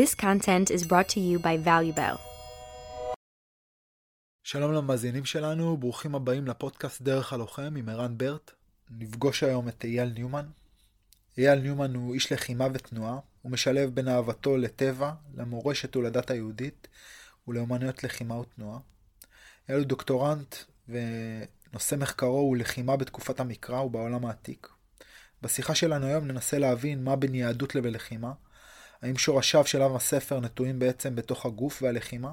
This content is brought to you by ValueBell. שלום למאזינים שלנו, ברוכים הבאים לפודקאסט דרך הלוחם עם ערן ברט. נפגוש היום את אייל ניומן. אייל ניומן הוא איש לחימה ותנועה, הוא משלב בין אהבתו לטבע, למורשת ולדת היהודית ולאמנויות לחימה ותנועה. אייל הוא דוקטורנט ונושא מחקרו הוא לחימה בתקופת המקרא ובעולם העתיק. בשיחה שלנו היום ננסה להבין מה בין יהדות לבין לחימה, האם שורשיו של עם הספר נטועים בעצם בתוך הגוף והלחימה,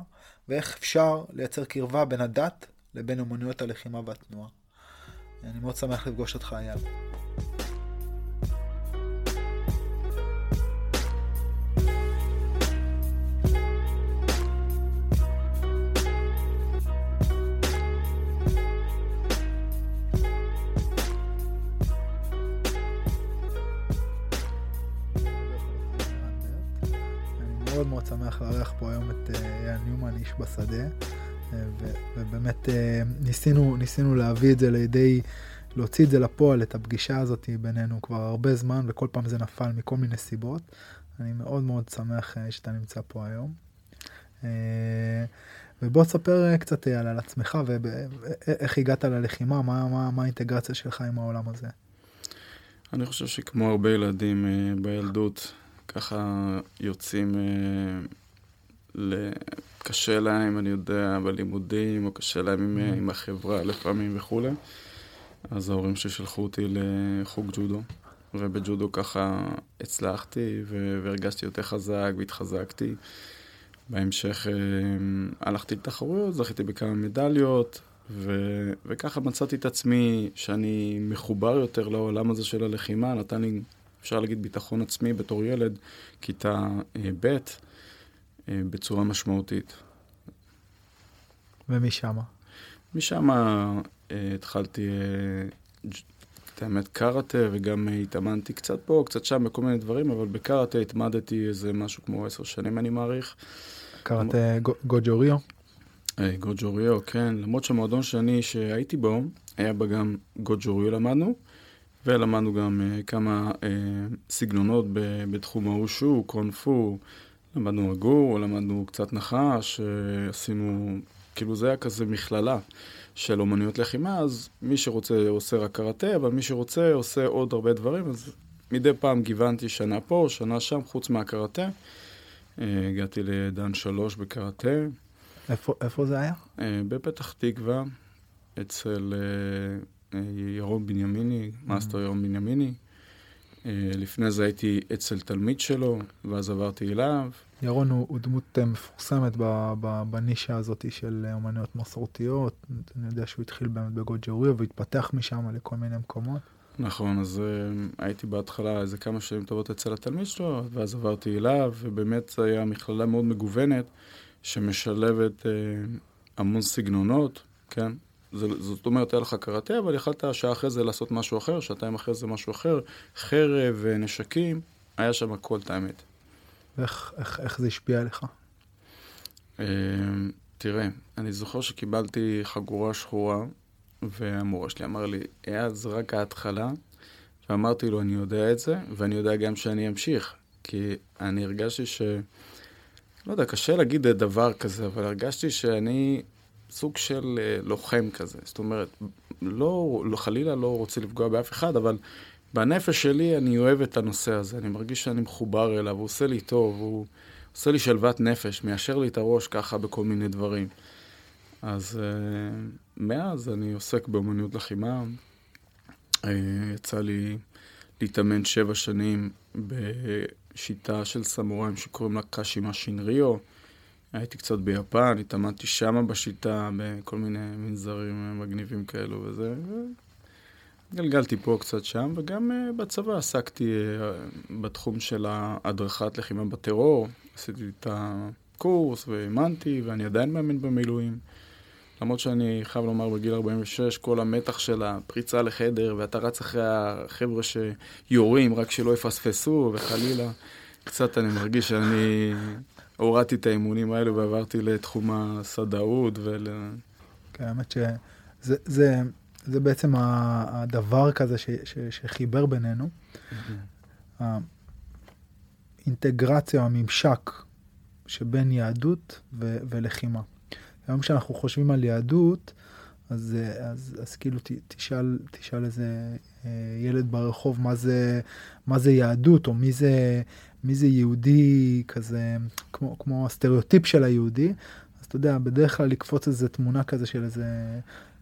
ואיך אפשר לייצר קרבה בין הדת לבין אמנויות הלחימה והתנועה. אני מאוד שמח לפגוש אותך, אייל. שמח לארח פה היום את אה, אייל ניומן, איש בשדה, אה, ובאמת אה, ניסינו, ניסינו להביא את זה לידי, להוציא את זה לפועל, את הפגישה הזאת בינינו כבר הרבה זמן, וכל פעם זה נפל מכל מיני סיבות. אני מאוד מאוד שמח שאתה נמצא פה היום. ובוא תספר קצת על, על עצמך ואיך הגעת ללחימה, מה, מה, מה האינטגרציה שלך עם העולם הזה. אני חושב שכמו הרבה ילדים בילדות, ככה יוצאים, אה, קשה להם, אני יודע, בלימודים, או קשה להם עם, mm-hmm. עם החברה לפעמים וכולי. אז ההורים שלי שלחו אותי לחוג ג'ודו, ובג'ודו ככה הצלחתי, והרגשתי יותר חזק והתחזקתי. בהמשך אה, הלכתי לתחרויות, זכיתי בכמה מדליות, ו... וככה מצאתי את עצמי שאני מחובר יותר לעולם הזה של הלחימה, נתן לי אפשר להגיד ביטחון עצמי בתור ילד, כיתה אה, ב', אה, בצורה משמעותית. ומשם? משם אה, התחלתי, את האמת, קראטה, וגם התאמנתי קצת פה, קצת שם, בכל מיני דברים, אבל בקראטה התמדתי איזה משהו כמו עשר שנים, אני מעריך. קראטה גוג'ו ריו? גוג'ו ריו, כן. למרות שהמועדון שאני, שהייתי בו, היה בה גם גוג'ו ריו למדנו. ולמדנו גם uh, כמה uh, סגנונות בתחום האושו, קונפו, למדנו אגור, למדנו קצת נחש, uh, עשינו, כאילו זה היה כזה מכללה של אומנויות לחימה, אז מי שרוצה עושה רק קראטה, אבל מי שרוצה עושה עוד הרבה דברים, אז מדי פעם גיוונתי שנה פה, שנה שם, חוץ מהקראטה. הגעתי לדן שלוש בקראטה. איפה, איפה זה היה? בפתח תקווה, אצל... אה, ירון בנימיני, מאסטר ירון בנימיני. אה, לפני זה הייתי אצל תלמיד שלו, ואז עברתי אליו. ירון הוא, הוא דמות אה, מפורסמת ב, ב, בנישה הזאת של אומנויות מסורתיות. אני יודע שהוא התחיל באמת בגוג'ו ריו והתפתח משם לכל מיני מקומות. נכון, אז אה, הייתי בהתחלה איזה כמה שנים טובות אצל התלמיד שלו, ואז עברתי אליו, ובאמת זו הייתה מכללה מאוד מגוונת, שמשלבת uh, המון סגנונות, כן? זאת אומרת, היה לך קראטה, אבל יכלת שעה אחרי זה לעשות משהו אחר, שעתיים אחרי זה משהו אחר, חרב, נשקים, היה שם הכל, את האמת. ואיך איך, איך זה השפיע עליך? Uh, תראה, אני זוכר שקיבלתי חגורה שחורה, והמורה שלי אמר לי, אז רק ההתחלה, ואמרתי לו, אני יודע את זה, ואני יודע גם שאני אמשיך, כי אני הרגשתי ש... לא יודע, קשה להגיד דבר כזה, אבל הרגשתי שאני סוג של אה, לוחם כזה. זאת אומרת, לא, לא, חלילה לא רוצה לפגוע באף אחד, אבל בנפש שלי אני אוהב את הנושא הזה. אני מרגיש שאני מחובר אליו, הוא עושה לי טוב, הוא עושה לי שלוות נפש, מיישר לי את הראש ככה בכל מיני דברים. אז uh, מאז אני עוסק באמנויות לחימה. Uh, יצא לי להתאמן שבע שנים בשיטה של סמוראים שקוראים לה קאשימה שינריו. הייתי קצת ביפן, התאמנתי שמה בשיטה, בכל מיני מנזרים מגניבים כאלו וזה. גלגלתי פה קצת שם, וגם uh, בצבא עסקתי uh, בתחום של הדרכת לחימה בטרור. עשיתי את הקורס והאמנתי, ואני עדיין מאמין במילואים. למרות שאני חייב לומר, בגיל 46, כל המתח של הפריצה לחדר, ואתה רץ אחרי החבר'ה שיורים, רק שלא יפספסו, וחלילה, קצת אני מרגיש שאני הורדתי את האימונים האלו ועברתי לתחום הסדאות ול... כן, האמת שזה זה, זה בעצם הדבר כזה ש, ש, שחיבר בינינו. האינטגרציה, הממשק שבין יהדות ו, ולחימה. היום כשאנחנו חושבים על יהדות, אז, אז, אז כאילו ת, תשאל, תשאל איזה אה, ילד ברחוב מה זה, מה זה יהדות, או מי זה, מי זה יהודי כזה, כמו, כמו הסטריאוטיפ של היהודי. אז אתה יודע, בדרך כלל לקפוץ איזה תמונה כזה של איזה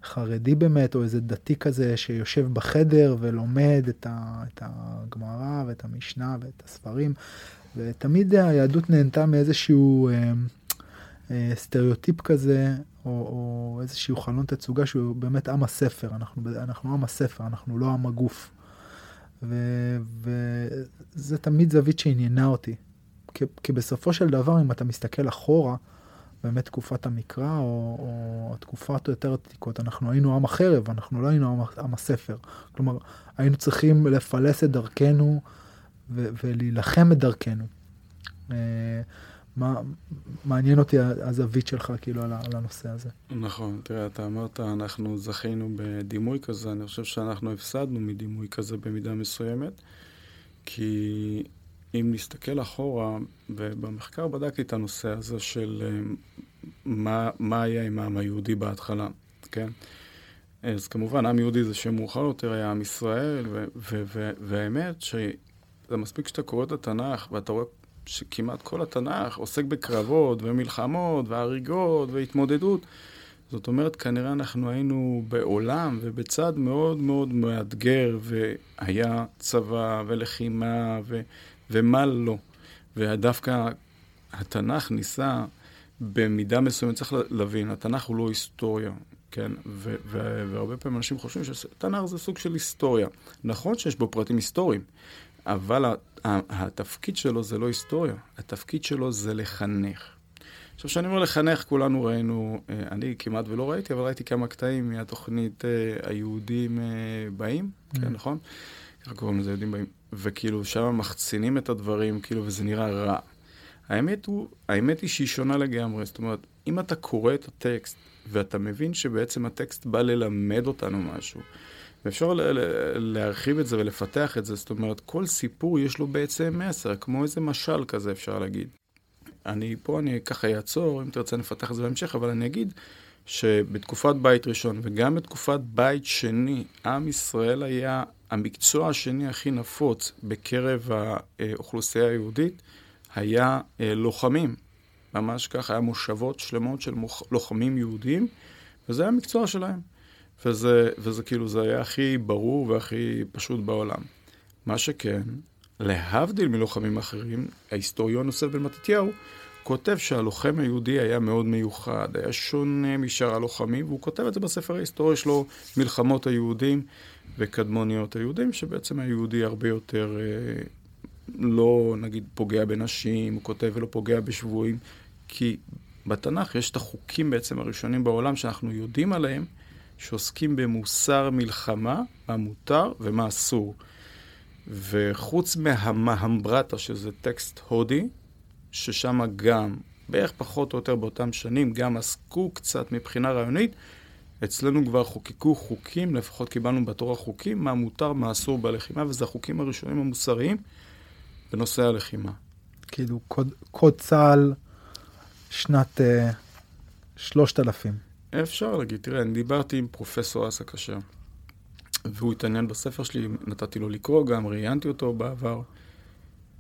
חרדי באמת, או איזה דתי כזה שיושב בחדר ולומד את, ה, את הגמרא ואת המשנה ואת הספרים. ותמיד היהדות נהנתה מאיזשהו אה, אה, סטריאוטיפ כזה, או, או איזשהו חלון תצוגה שהוא באמת עם הספר. אנחנו, אנחנו עם הספר, אנחנו לא עם הגוף. וזה תמיד זווית שעניינה אותי. כי, כי בסופו של דבר, אם אתה מסתכל אחורה, באמת תקופת המקרא, או, או התקופות היותר עתיקות, אנחנו היינו עם החרב, אנחנו לא היינו עם, עם הספר. כלומר, היינו צריכים לפלס את דרכנו ו- ולהילחם את דרכנו. מה, מעניין אותי הזווית שלך כאילו על, על הנושא הזה. נכון, תראה, אתה אמרת, אנחנו זכינו בדימוי כזה, אני חושב שאנחנו הפסדנו מדימוי כזה במידה מסוימת, כי אם נסתכל אחורה, ובמחקר בדקתי את הנושא הזה של אה, מה, מה היה עם העם היהודי בהתחלה, כן? אז כמובן, עם יהודי זה שם מאוחר יותר היה עם ישראל, והאמת שזה מספיק שאתה קורא את התנ"ך ואתה רואה שכמעט כל התנ"ך עוסק בקרבות ומלחמות והריגות והתמודדות. זאת אומרת, כנראה אנחנו היינו בעולם ובצד מאוד מאוד מאתגר, והיה צבא ולחימה ו, ומה לא. ודווקא התנ"ך ניסה במידה מסוימת, צריך להבין, התנ"ך הוא לא היסטוריה, כן? ו- ו- והרבה פעמים אנשים חושבים שתנ"ך זה סוג של היסטוריה. נכון שיש בו פרטים היסטוריים, אבל התפקיד שלו זה לא היסטוריה, התפקיד שלו זה לחנך. עכשיו, כשאני אומר לחנך, כולנו ראינו, אה, אני כמעט ולא ראיתי, אבל ראיתי כמה קטעים מהתוכנית אה, היהודים אה, באים, mm. כן, נכון? ככה קוראים לזה, יהודים באים. וכאילו, שם מחצינים את הדברים, כאילו, וזה נראה רע. האמת, הוא, האמת היא שהיא שונה לגמרי. זאת אומרת, אם אתה קורא את הטקסט, ואתה מבין שבעצם הטקסט בא ללמד אותנו משהו, ואפשר להרחיב את זה ולפתח את זה, זאת אומרת, כל סיפור יש לו בעצם מסר, כמו איזה משל כזה, אפשר להגיד. אני פה, אני ככה אעצור, אם תרצה נפתח את זה בהמשך, אבל אני אגיד שבתקופת בית ראשון וגם בתקופת בית שני, עם ישראל היה המקצוע השני הכי נפוץ בקרב האוכלוסייה היהודית, היה אה, לוחמים. ממש ככה, היה מושבות שלמות של לוחמים יהודים, וזה היה המקצוע שלהם. וזה, וזה כאילו, זה היה הכי ברור והכי פשוט בעולם. מה שכן, להבדיל מלוחמים אחרים, ההיסטוריון יוסף בן מתתיהו כותב שהלוחם היהודי היה מאוד מיוחד, היה שונה משאר הלוחמים, והוא כותב את זה בספר ההיסטורי שלו, מלחמות היהודים וקדמוניות היהודים, שבעצם היהודי הרבה יותר אה, לא, נגיד, פוגע בנשים, הוא כותב ולא פוגע בשבויים, כי בתנ"ך יש את החוקים בעצם הראשונים בעולם שאנחנו יודעים עליהם, שעוסקים במוסר מלחמה, מה מותר ומה אסור. וחוץ מהמהמברטה, שזה טקסט הודי, ששם גם, בערך פחות או יותר באותם שנים, גם עסקו קצת מבחינה רעיונית, אצלנו כבר חוקקו חוקים, לפחות קיבלנו בתור החוקים, מה מותר, מה אסור בלחימה, וזה החוקים הראשונים המוסריים בנושא הלחימה. כאילו, קוד, קוד צה"ל שנת uh, אה, 3000. אפשר להגיד, תראה, אני דיברתי עם פרופסור אסא כשר, והוא התעניין בספר שלי, נתתי לו לקרוא גם, ראיינתי אותו בעבר,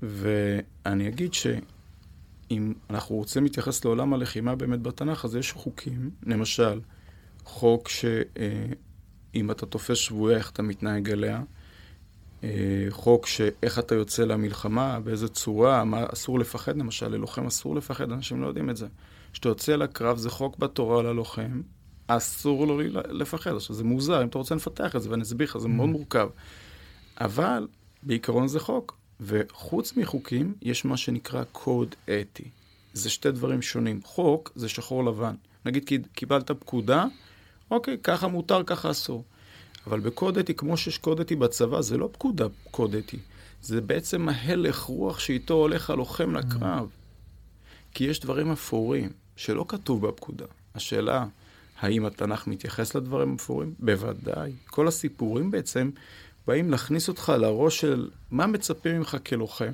ואני אגיד שאם אנחנו רוצים להתייחס לעולם הלחימה באמת בתנ"ך, אז יש חוקים, למשל, חוק שאם אתה תופס שבויה, איך אתה מתנהג עליה, אה, חוק שאיך אתה יוצא למלחמה, באיזה צורה, מה אסור לפחד, למשל, ללוחם אסור לפחד, אנשים לא יודעים את זה. כשאתה יוצא לקרב זה חוק בתורה ללוחם, אסור לו לפחד. עכשיו, זה מוזר, אם אתה רוצה לפתח את זה, ואני אסביר לך, זה מאוד mm. מורכב. אבל בעיקרון זה חוק, וחוץ מחוקים, יש מה שנקרא קוד אתי. זה שתי דברים שונים. חוק זה שחור לבן. נגיד קיבלת פקודה, אוקיי, ככה מותר, ככה אסור. אבל בקוד אתי, כמו שיש קוד אתי בצבא, זה לא פקודה קוד אתי. זה בעצם ההלך רוח שאיתו הולך הלוחם לקרב. כי יש דברים אפורים. שלא כתוב בפקודה. השאלה, האם התנ"ך מתייחס לדברים המפורים? בוודאי. כל הסיפורים בעצם באים להכניס אותך לראש של מה מצפים ממך כלוחם.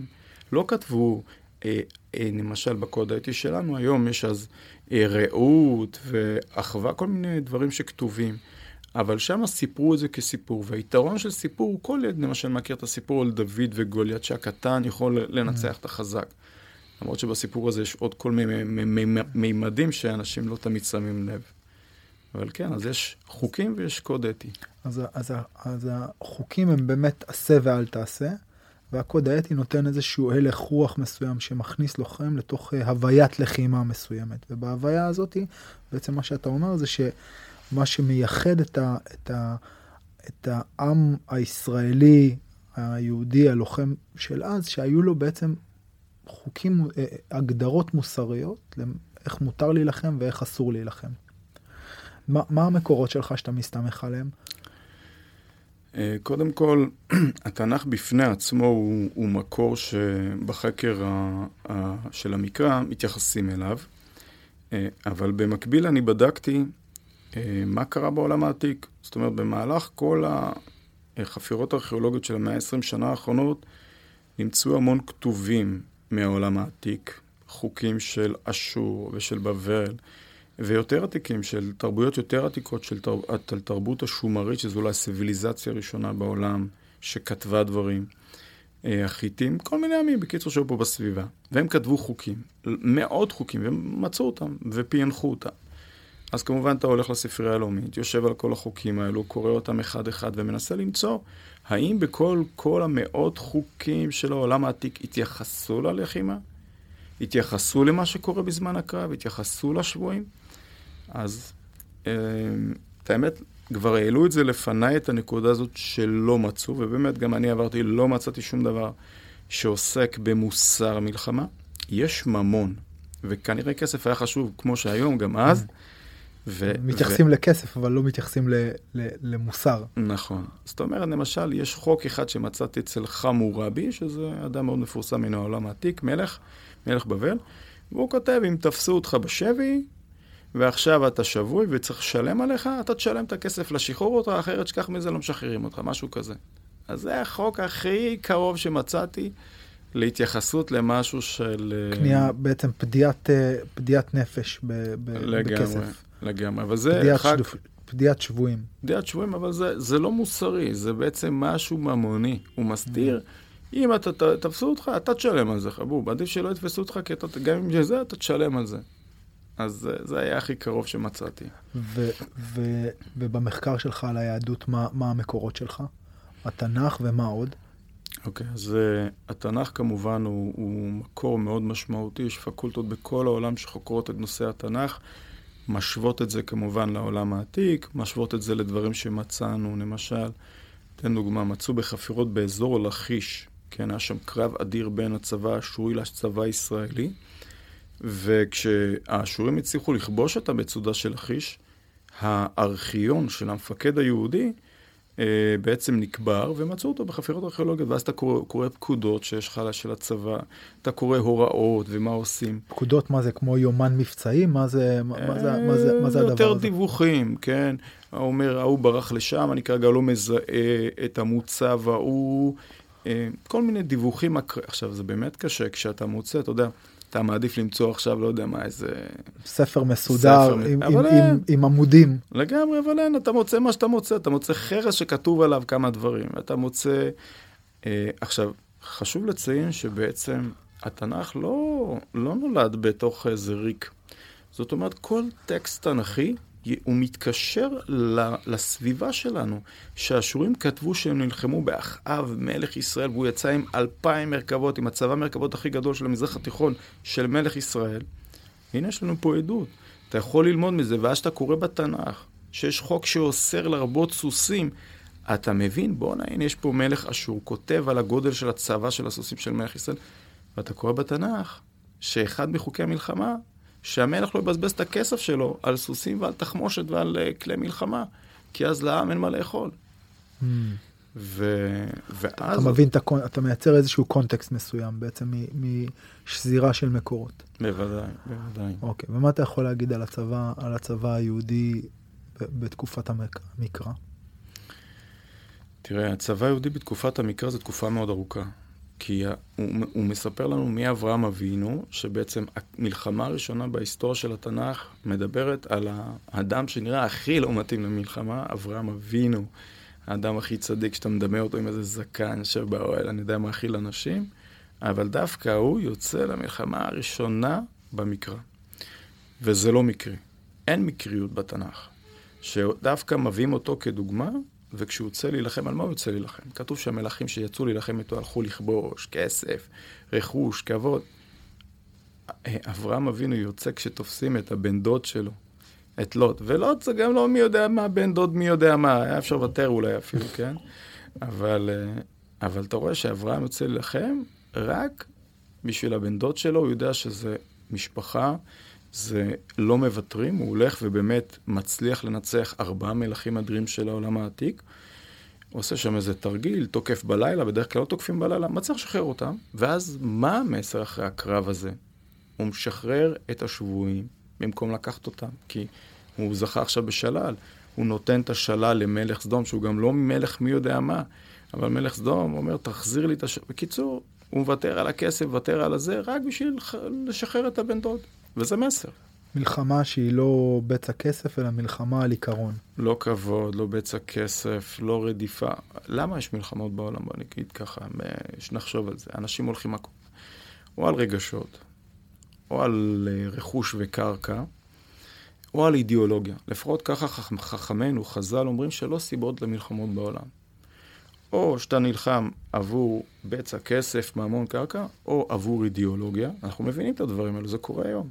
לא כתבו אה, אה, למשל בקוד האתי שלנו היום יש אז אה, רעות ואחווה, כל מיני דברים שכתובים. אבל שם סיפרו את זה כסיפור, והיתרון של סיפור, כל ילד למשל מכיר את הסיפור על דוד וגוליית, שהקטן יכול לנצח את החזק. למרות שבסיפור הזה יש עוד כל מיני מימדים שאנשים לא תמיד שמים לב. אבל כן, אז יש חוקים ויש קוד אתי. אז, אז, אז החוקים הם באמת עשה ואל תעשה, והקוד האתי נותן איזשהו הלך רוח מסוים שמכניס לוחם לתוך אה, הוויית לחימה מסוימת. ובהוויה הזאת, בעצם מה שאתה אומר זה שמה שמייחד את, ה, את, ה, את העם הישראלי, היהודי, הלוחם של אז, שהיו לו בעצם חוקים, אה, הגדרות מוסריות, איך מותר להילחם ואיך אסור להילחם. מה, מה המקורות שלך שאתה מסתמך עליהם? אה, קודם כל, התנ"ך בפני עצמו הוא, הוא מקור שבחקר ה, ה, של המקרא מתייחסים אליו, אה, אבל במקביל אני בדקתי אה, מה קרה בעולם העתיק. זאת אומרת, במהלך כל החפירות הארכיאולוגיות של המאה ה-20 שנה האחרונות, נמצאו המון כתובים מהעולם העתיק, חוקים של אשור ושל בבל. ויותר עתיקים, של תרבויות יותר עתיקות של תר... תרבות השומרית, שזו אולי הסיביליזציה הראשונה בעולם שכתבה דברים. אה, החיטים, כל מיני עמים, בקיצור, שהיו פה בסביבה. והם כתבו חוקים, מאות חוקים, והם מצאו אותם ופענחו אותם. אז כמובן אתה הולך לספרייה הלאומית, יושב על כל החוקים האלו, קורא אותם אחד-אחד ומנסה למצוא האם בכל כל המאות חוקים של העולם העתיק התייחסו ללחימה? התייחסו למה שקורה בזמן הקרב? התייחסו לשבויים? אז אה, את האמת, כבר העלו את זה לפניי, את הנקודה הזאת שלא מצאו, ובאמת גם אני עברתי, לא מצאתי שום דבר שעוסק במוסר מלחמה. יש ממון, וכנראה כסף היה חשוב כמו שהיום, גם אז. ו- מתייחסים ו- לכסף, אבל לא מתייחסים ל- ל- למוסר. נכון. זאת אומרת, למשל, יש חוק אחד שמצאתי אצל חמורבי, שזה אדם מאוד מפורסם מן העולם העתיק, מלך, מלך בבל, והוא כותב, אם תפסו אותך בשבי, ועכשיו אתה שבוי וצריך לשלם עליך, אתה תשלם את הכסף לשחרור אותך, אחרת שכח מזה לא משחררים אותך, משהו כזה. אז זה החוק הכי קרוב שמצאתי להתייחסות למשהו של... אה, קנייה, בעצם פדיעת, אה, פדיעת נפש ב, ב, לגמרי, בכסף. לגמרי, אבל זה פדיעת חג... שדופ... פדיעת שבויים. פדיעת שבויים, אבל זה, זה לא מוסרי, זה בעצם משהו ממוני. הוא מסתיר, mm. אם אתה, תפסו אותך, אתה תשלם על זה, חבוב. עדיף שלא יתפסו אותך, כי אתה, גם אם זה, אתה תשלם על זה. אז אה, זה היה הכי קרוב שמצאתי. ו- ו- ובמחקר שלך על היהדות, מה, מה המקורות שלך? התנ"ך ומה עוד? אוקיי, okay, אז uh, התנ"ך כמובן הוא, הוא מקור מאוד משמעותי, יש פקולטות בכל העולם שחוקרות את נושא התנ"ך, משוות את זה כמובן לעולם העתיק, משוות את זה לדברים שמצאנו, למשל, אתן דוגמה, מצאו בחפירות באזור לכיש, כן, היה שם קרב אדיר בין הצבא האשורי לצבא הישראלי. וכשהאשורים הצליחו לכבוש את המצודה של לכיש, הארכיון של המפקד היהודי בעצם נקבר, ומצאו אותו בחפירות ארכיאולוגיות, ואז אתה קורא, קורא פקודות שיש לך של הצבא, אתה קורא הוראות ומה עושים. פקודות, מה זה, כמו יומן מבצעי? מה זה, מה, מה זה, מה זה, מה זה הדבר הזה? יותר דיווחים, כן. הוא אומר, ההוא ברח לשם, אני כרגע לא מזהה את המוצב ההוא. אה, כל מיני דיווחים. עכשיו, זה באמת קשה כשאתה מוצא, אתה יודע, אתה מעדיף למצוא עכשיו, לא יודע מה, איזה... ספר מסודר ספר, עם, עם, עם, עם עמודים. לגמרי, אבל אין, אתה מוצא מה שאתה מוצא, אתה מוצא חרס שכתוב עליו כמה דברים, אתה מוצא... אה, עכשיו, חשוב לציין שבעצם התנ"ך לא, לא נולד בתוך איזה ריק. זאת אומרת, כל טקסט תנ"כי הוא מתקשר לסביבה שלנו, שהאשורים כתבו שהם נלחמו באחאב, מלך ישראל, והוא יצא עם אלפיים מרכבות, עם הצבא המרכבות הכי גדול של המזרח התיכון, של מלך ישראל. הנה יש לנו פה עדות. אתה יכול ללמוד מזה, ואז שאתה קורא בתנ"ך, שיש חוק שאוסר לרבות סוסים, אתה מבין, בואנה, הנה יש פה מלך אשור, כותב על הגודל של הצבא של הסוסים של מלך ישראל, ואתה קורא בתנ"ך, שאחד מחוקי המלחמה שהמלך לא יבזבז את הכסף שלו על סוסים ועל תחמושת ועל uh, כלי מלחמה, כי אז לעם אין מה לאכול. Mm. ו... ואז... אתה מבין, אתה, אתה מייצר איזשהו קונטקסט מסוים בעצם משזירה של מקורות. בוודאי, בוודאי. אוקיי, ומה אתה יכול להגיד על הצבא, על הצבא היהודי בתקופת המקרא? תראה, הצבא היהודי בתקופת המקרא זו תקופה מאוד ארוכה. כי הוא, הוא מספר לנו מי אברהם אבינו, שבעצם המלחמה הראשונה בהיסטוריה של התנ"ך מדברת על האדם שנראה הכי לא מתאים למלחמה, אברהם אבינו. האדם הכי צדיק, שאתה מדמה אותו עם איזה זקן יושב באוהל, אני יודע, מאכיל אנשים, אבל דווקא הוא יוצא למלחמה הראשונה במקרא. וזה לא מקרי. אין מקריות בתנ"ך. שדווקא מביאים אותו כדוגמה, וכשהוא יוצא להילחם, על מה הוא יוצא להילחם? כתוב שהמלכים שיצאו להילחם איתו הלכו לכבוש, כסף, רכוש, כבוד. אברהם אבינו יוצא כשתופסים את הבן דוד שלו, את לוט. ולוט זה גם לא מי יודע מה, בן דוד מי יודע מה, היה אפשר לוותר אולי אפילו, כן? אבל, אה, אבל אתה רואה שאברהם יוצא להילחם רק בשביל הבן דוד שלו, הוא יודע שזה משפחה, זה לא מוותרים, הוא הולך ובאמת מצליח לנצח ארבעה מלכים אדירים של העולם העתיק. הוא עושה שם איזה תרגיל, תוקף בלילה, בדרך כלל לא תוקפים בלילה, מצליח לשחרר אותם, ואז מה המסר אחרי הקרב הזה? הוא משחרר את השבויים במקום לקחת אותם, כי הוא זכה עכשיו בשלל. הוא נותן את השלל למלך סדום, שהוא גם לא מלך מי יודע מה, אבל מלך סדום אומר, תחזיר לי את השלל. בקיצור, הוא מוותר על הכסף, מוותר על הזה, רק בשביל לשחרר את הבן דוד. וזה מסר. מלחמה שהיא לא בצע כסף, אלא מלחמה על עיקרון. לא כבוד, לא בצע כסף, לא רדיפה. למה יש מלחמות בעולם? בוא נגיד ככה, שנחשוב על זה. אנשים הולכים מקום. או על רגשות, או על אה, רכוש וקרקע, או על אידיאולוגיה. לפחות ככה חכמינו, חז"ל, אומרים שלא סיבות למלחמות בעולם. או שאתה נלחם עבור בצע כסף, ממון קרקע, או עבור אידיאולוגיה. אנחנו מבינים את הדברים האלו, זה קורה היום.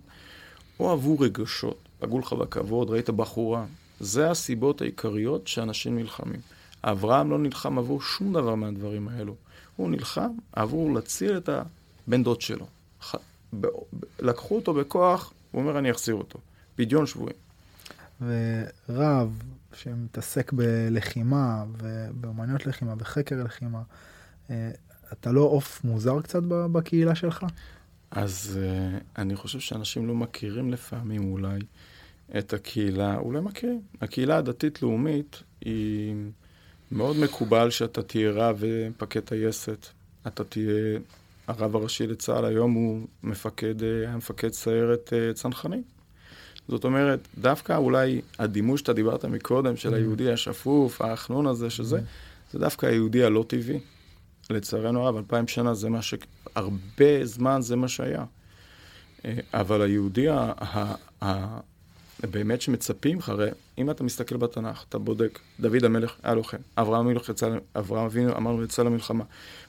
או עבור רגשות. פגעו לך בכבוד, ראית בחורה. זה הסיבות העיקריות שאנשים נלחמים. אברהם לא נלחם עבור שום דבר מהדברים האלו. הוא נלחם עבור להציל את הבן דוד שלו. לקחו אותו בכוח, הוא אומר, אני אחזיר אותו. פדיון שבויים. ורב שמתעסק בלחימה ובאמניות לחימה, בחקר לחימה, אה, אתה לא עוף מוזר קצת בקהילה שלך? אז uh, אני חושב שאנשים לא מכירים לפעמים אולי את הקהילה, אולי מכירים. הקהילה הדתית-לאומית היא מאוד מקובל שאתה תהיה רב ומפקד טייסת. אתה תהיה הרב הראשי לצה"ל, היום הוא מפקד, אה, היה מפקד סיירת צנחנים. זאת אומרת, דווקא אולי הדימוי שאתה דיברת מקודם, של mm-hmm. היהודי השפוף, החנון הזה, שזה, mm-hmm. זה דווקא היהודי הלא טבעי. לצערנו הרב, אלפיים שנה זה מה ש... הרבה זמן זה מה שהיה. אה, אבל היהודי ה... ה... ה... באמת שמצפים לך, הרי אם אתה מסתכל בתנ"ך, אתה בודק, דוד המלך היה לוחם, אברהם אבינו יצא, אברהם אבינו אמרנו יצא למלחמה,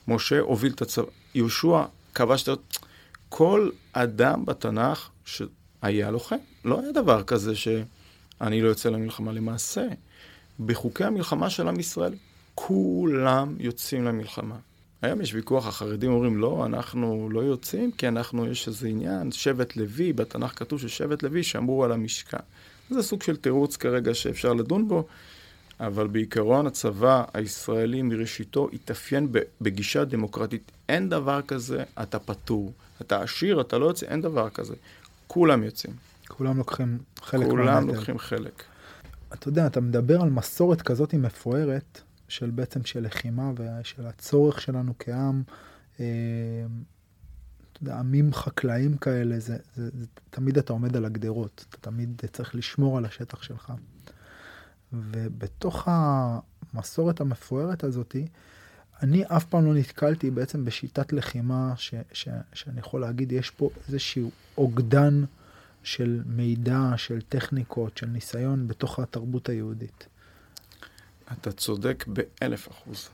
משה הוביל את הצבא, יהושע כבש את... כל אדם בתנ"ך שהיה לוחם. לא היה דבר כזה שאני לא יוצא למלחמה. למעשה, בחוקי המלחמה של עם ישראל, כולם יוצאים למלחמה. היום יש ויכוח, החרדים אומרים, לא, אנחנו לא יוצאים כי אנחנו, יש איזה עניין, שבט לוי, בתנ"ך כתוב ששבט לוי שמרו על המשכן. זה סוג של תירוץ כרגע שאפשר לדון בו, אבל בעיקרון הצבא הישראלי מראשיתו התאפיין בגישה דמוקרטית. אין דבר כזה, אתה פטור. אתה עשיר, אתה לא יוצא, אין דבר כזה. כולם יוצאים. כולם לוקחים חלק כולם לוקחים חלק. אתה יודע, אתה מדבר על מסורת כזאת מפוארת, של בעצם של לחימה ושל הצורך שלנו כעם. אה, אתה יודע, עמים חקלאים כאלה, זה, זה, זה, תמיד אתה עומד על הגדרות, אתה תמיד צריך לשמור על השטח שלך. ובתוך המסורת המפוארת הזאתי, אני אף פעם לא נתקלתי בעצם בשיטת לחימה ש, ש, שאני יכול להגיד, יש פה איזשהו אוגדן של מידע, של טכניקות, של ניסיון בתוך התרבות היהודית. אתה צודק באלף אחוז.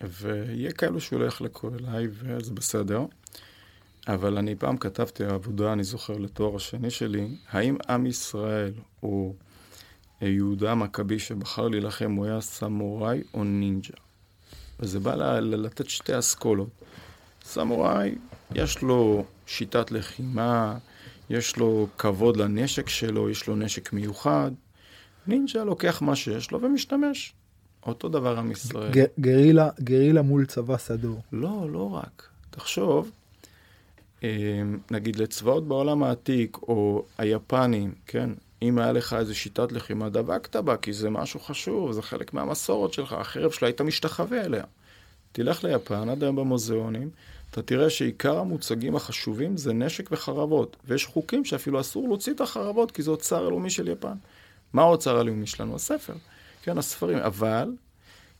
ויהיה כאלו שהוא לא יחלקו אליי, וזה בסדר. אבל אני פעם כתבתי עבודה, אני זוכר, לתואר השני שלי, האם עם ישראל הוא יהודה המכבי שבחר להילחם, הוא היה סמוראי או נינג'ה? וזה בא לתת שתי אסכולות. סמוראי, יש לו שיטת לחימה, יש לו כבוד לנשק שלו, יש לו נשק מיוחד. נינג'ה לוקח מה שיש לו ומשתמש. אותו דבר עם ישראל. גרילה, גרילה מול צבא סדור. לא, לא רק. תחשוב, אה, נגיד לצבאות בעולם העתיק, או היפנים, כן? אם היה לך איזו שיטת לחימה, דבקת בה, כי זה משהו חשוב, זה חלק מהמסורת שלך, החרב שלה היית משתחווה אליה. תלך ליפן, עד היום במוזיאונים, אתה תראה שעיקר המוצגים החשובים זה נשק וחרבות, ויש חוקים שאפילו אסור להוציא את החרבות, כי זה אוצר הלאומי של יפן. מה האוצר הלאומי שלנו? הספר. כן, הספרים. אבל,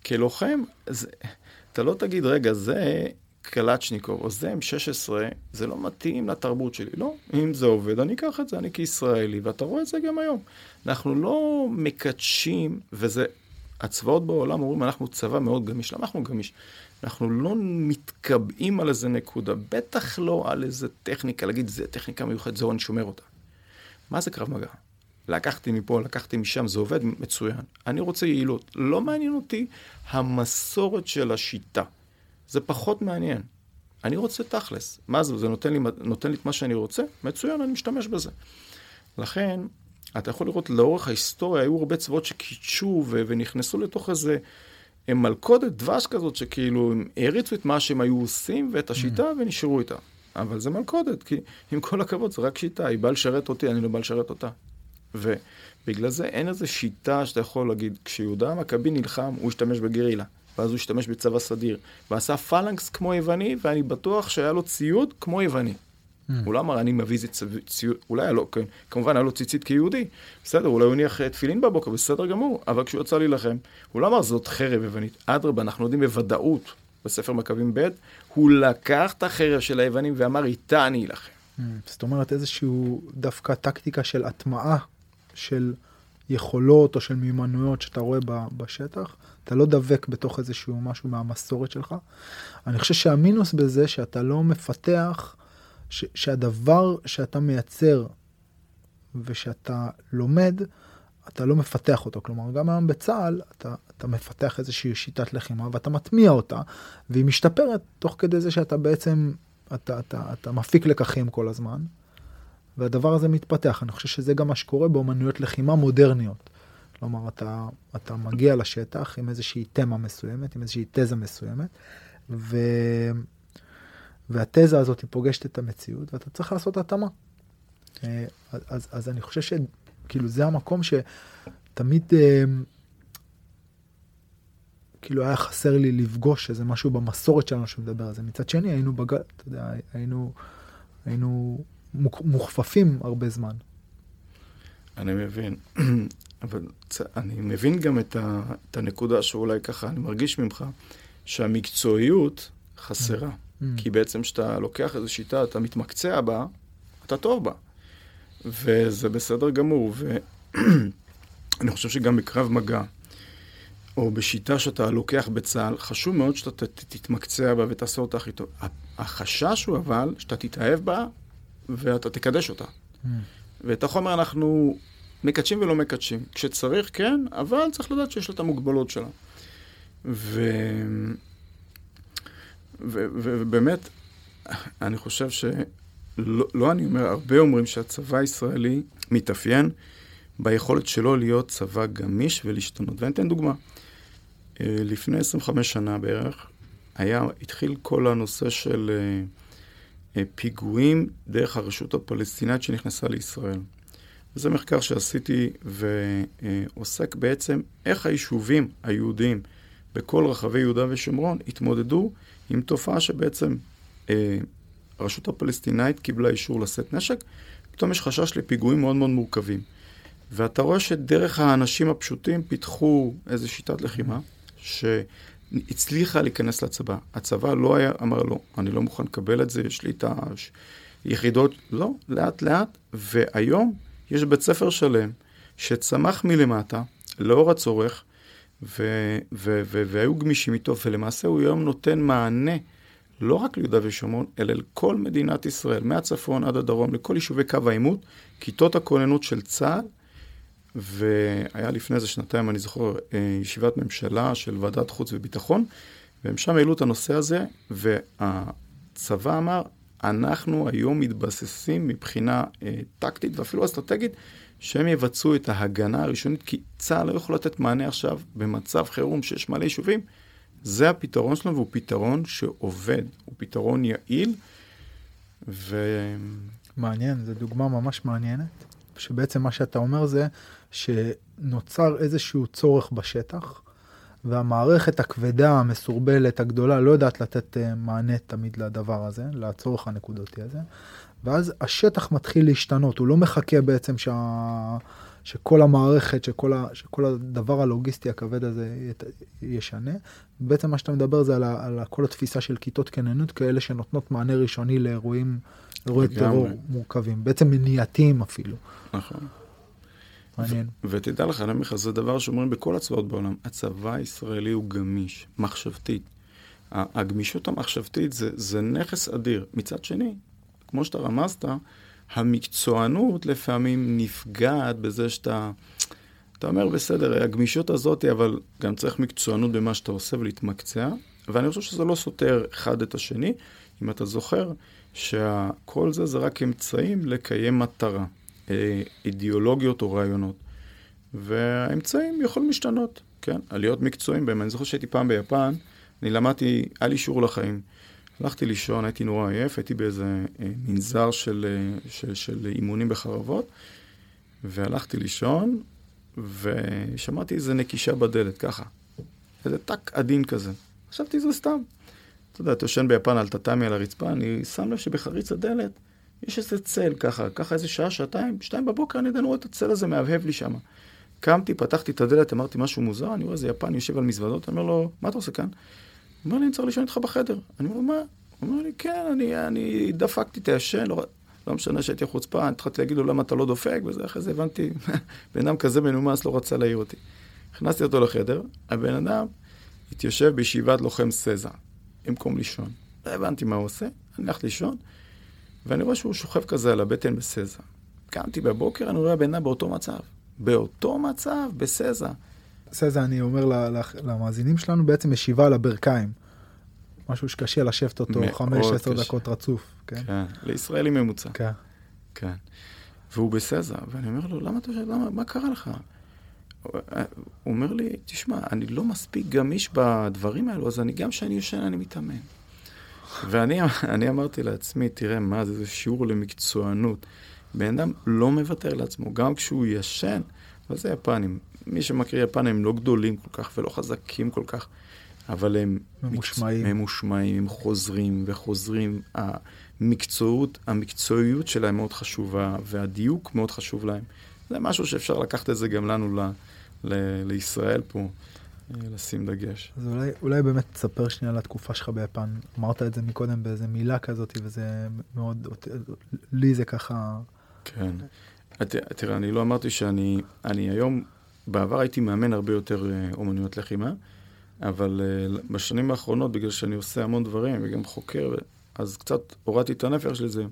כלוחם, זה, אתה לא תגיד, רגע, זה קלצ'ניקוב, או זה M16, זה לא מתאים לתרבות שלי. לא, אם זה עובד, אני אקח את זה, אני כישראלי, ואתה רואה את זה גם היום. אנחנו לא מקדשים, וזה, הצבאות בעולם אומרים, אנחנו צבא מאוד גמיש. למה אנחנו גמיש? אנחנו לא מתקבעים על איזה נקודה, בטח לא על איזה טכניקה, להגיד, זה טכניקה מיוחדת, זהו, אני שומר אותה. מה זה קרב מגע? לקחתי מפה, לקחתי משם, זה עובד מצוין. אני רוצה יעילות. לא מעניין אותי המסורת של השיטה. זה פחות מעניין. אני רוצה תכלס. מה זה? זה נותן לי, נותן לי את מה שאני רוצה? מצוין, אני משתמש בזה. לכן, אתה יכול לראות לאורך ההיסטוריה, היו הרבה צבאות שקידשו ונכנסו לתוך איזה מלכודת דבש כזאת, שכאילו הם הריצו את מה שהם היו עושים ואת השיטה mm. ונשארו איתה. אבל זה מלכודת, כי עם כל הכבוד, זה רק שיטה, היא באה לשרת אותי, אני לא בא לשרת אותה. ובגלל זה אין איזו שיטה שאתה יכול להגיד, כשיהודה המכבי נלחם, הוא השתמש בגרילה. ואז הוא השתמש בצבא סדיר, ועשה פלנקס כמו יווני, ואני בטוח שהיה לו ציוד כמו יווני. Mm. הוא לא אמר, אני מביא ציוד, אולי היה לו, כן, כמובן היה לו ציצית כיהודי, בסדר, אולי הוא הניח אה, תפילין בבוקר, בסדר גמור, אבל כשהוא יצא להילחם, הוא לא אמר, זאת חרב יוונית. אדרבה, אנחנו יודעים בוודאות, בספר מכבים ב', הוא לקח את החרב של היוונים ואמר, איתה אני אלחם. Mm. זאת אומרת, איזשהו דווקא טקטיקה של הטמעה של יכולות או של מיומנויות שאתה רואה בשטח. אתה לא דבק בתוך איזשהו משהו מהמסורת שלך. אני חושב שהמינוס בזה שאתה לא מפתח, ש, שהדבר שאתה מייצר ושאתה לומד, אתה לא מפתח אותו. כלומר, גם היום בצה"ל אתה, אתה מפתח איזושהי שיטת לחימה ואתה מטמיע אותה, והיא משתפרת תוך כדי זה שאתה בעצם, אתה, אתה, אתה מפיק לקחים כל הזמן, והדבר הזה מתפתח. אני חושב שזה גם מה שקורה באומנויות לחימה מודרניות. כלומר, אתה, אתה מגיע לשטח עם איזושהי תמה מסוימת, עם איזושהי תזה מסוימת, ו... והתזה הזאת היא פוגשת את המציאות, ואתה צריך לעשות התאמה. אה, אז, אז אני חושב שכאילו זה המקום שתמיד אה, כאילו היה חסר לי לפגוש איזה משהו במסורת שלנו שמדבר על זה. מצד שני היינו בגל, אתה יודע, היינו, היינו מוכפפים הרבה זמן. אני מבין. אבל אני מבין גם את, ה, את הנקודה שאולי ככה, אני מרגיש ממך, שהמקצועיות חסרה. Mm. כי בעצם כשאתה לוקח איזו שיטה, אתה מתמקצע בה, אתה טוב בה. וזה בסדר גמור. ואני חושב שגם בקרב מגע, או בשיטה שאתה לוקח בצה"ל, חשוב מאוד שאתה תתמקצע בה ותעשה אותה הכי טוב. החשש הוא אבל שאתה תתאהב בה ואתה תקדש אותה. Mm. ואת החומר אנחנו מקדשים ולא מקדשים. כשצריך, כן, אבל צריך לדעת שיש לה את המוגבלות שלה. ו... ובאמת, אני חושב שלא לא אני אומר, הרבה אומרים שהצבא הישראלי מתאפיין ביכולת שלו להיות צבא גמיש ולהשתנות. ואני אתן דוגמה. אה, לפני 25 שנה בערך, היה, התחיל כל הנושא של אה, אה, פיגועים דרך הרשות הפלסטינאית שנכנסה לישראל. זה מחקר שעשיתי ועוסק בעצם איך היישובים היהודיים בכל רחבי יהודה ושומרון התמודדו עם תופעה שבעצם אה, הרשות הפלסטינאית קיבלה אישור לשאת נשק, פתאום יש חשש לפיגועים מאוד מאוד מורכבים. ואתה רואה שדרך האנשים הפשוטים פיתחו איזו שיטת לחימה שהצליחה להיכנס לצבא. הצבא לא היה, אמר לא, אני לא מוכן לקבל את זה, יש לי את היחידות, לא, לאט לאט, והיום יש בית ספר שלם שצמח מלמטה, לאור הצורך, ו- ו- ו- והיו גמישים איתו, ולמעשה הוא היום נותן מענה לא רק ליהודה ושומרון, אלא לכל מדינת ישראל, מהצפון עד הדרום, לכל יישובי קו העימות, כיתות הכוננות של צה"ל, והיה לפני איזה שנתיים, אני זוכר, אה, ישיבת ממשלה של ועדת חוץ וביטחון, והם שם העלו את הנושא הזה, והצבא אמר, אנחנו היום מתבססים מבחינה אה, טקטית ואפילו אסטרטגית, שהם יבצעו את ההגנה הראשונית, כי צה"ל לא יכול לתת מענה עכשיו במצב חירום שיש מלא יישובים. זה הפתרון שלנו, והוא פתרון שעובד, הוא פתרון יעיל, ו... מעניין, זו דוגמה ממש מעניינת, שבעצם מה שאתה אומר זה שנוצר איזשהו צורך בשטח, והמערכת הכבדה, המסורבלת, הגדולה, לא יודעת לתת אה, מענה תמיד לדבר הזה, לצורך הנקודתי הזה. ואז השטח מתחיל להשתנות, הוא לא מחכה בעצם שה... שכל המערכת, שכל, ה... שכל הדבר הלוגיסטי הכבד הזה ית... ישנה. בעצם מה שאתה מדבר זה על, ה... על כל התפיסה של כיתות כוננות כאלה שנותנות מענה ראשוני לאירועים, אירועי טרור מורכבים, בעצם מניעתיים אפילו. נכון. מעניין. ותדע לך, אני אומר לך, זה דבר שאומרים בכל הצבאות בעולם. הצבא הישראלי הוא גמיש, מחשבתית. הגמישות המחשבתית זה, זה נכס אדיר. מצד שני, כמו שאתה רמזת, המקצוענות לפעמים נפגעת בזה שאתה... אתה אומר, בסדר, הגמישות הזאת, אבל גם צריך מקצוענות במה שאתה עושה ולהתמקצע, ואני חושב שזה לא סותר אחד את השני. אם אתה זוכר שכל זה זה רק אמצעים לקיים מטרה. אה, אידיאולוגיות או רעיונות. והאמצעים יכולים להשתנות, כן? על להיות מקצועיים בהם. אני זוכר שהייתי פעם ביפן, אני למדתי, היה לי שיעור לחיים. הלכתי לישון, הייתי נורא עייף, הייתי באיזה אה, מנזר של, אה, של, של אימונים בחרבות, והלכתי לישון, ושמעתי איזה נקישה בדלת, ככה. איזה טאק עדין כזה. חשבתי, זה סתם. אתה יודע, אתה יושן ביפן על טאטאמי על הרצפה, אני שם לב שבחריץ הדלת יש איזה צל ככה, ככה איזה שעה, שעתיים, שתיים בבוקר אני עדיין רואה את הצל הזה מהבהב לי שם. קמתי, פתחתי את הדלת, אמרתי משהו מוזר, אני רואה איזה יפן יושב על מזוודות, אני אומר לו, מה אתה עושה כאן? הוא אומר לי, אני צריך לישון איתך בחדר. אני אומר מה? הוא אומר לי, כן, אני, אני דפקתי את הישן, לא, לא משנה שהייתי חוצפה, התחלתי להגיד לו למה אתה לא דופק, וזה, אחרי זה הבנתי, בן אדם כזה מנומס לא רצה להעיר אותי. הכנסתי אותו לחדר, הבן אדם התיישב בישיבת לוחם סזה, במקום לישון. לא הבנתי מה הוא עושה, אני הלכתי לישון. ואני רואה שהוא שוכב כזה על הבטן בסזה. קמתי בבוקר, אני רואה בן אדם באותו מצב. באותו מצב, בסזה. סזה, אני אומר למאזינים שלנו, בעצם ישיבה על הברכיים. משהו שקשה לשבת אותו חמש, עשר דקות רצוף. כן? כן, לישראלי ממוצע. כן. כן. והוא בסזה, ואני אומר לו, למה אתה חושב, למה, מה קרה לך? הוא אומר לי, תשמע, אני לא מספיק גמיש בדברים האלו, אז אני, גם כשאני יושן אני מתאמן. ואני אמרתי לעצמי, תראה, מה זה, זה שיעור למקצוענות. בן אדם לא מוותר לעצמו, גם כשהוא ישן, אבל זה יפנים. מי שמכיר יפנים הם לא גדולים כל כך ולא חזקים כל כך, אבל הם ממושמעים, ממושמעים הם חוזרים וחוזרים. המקצועיות, המקצועיות שלהם מאוד חשובה, והדיוק מאוד חשוב להם. זה משהו שאפשר לקחת את זה גם לנו ל, ל, לישראל פה. לשים דגש. אז אולי, אולי באמת תספר שנייה על התקופה שלך ביפן. אמרת את זה מקודם באיזה מילה כזאת, וזה מאוד, לי זה ככה... כן. תראה, אני לא אמרתי שאני, אני היום, בעבר הייתי מאמן הרבה יותר אה, אומנויות לחימה, אבל אה, בשנים האחרונות, בגלל שאני עושה המון דברים, וגם חוקר, אז קצת הורדתי את הנפח של זה,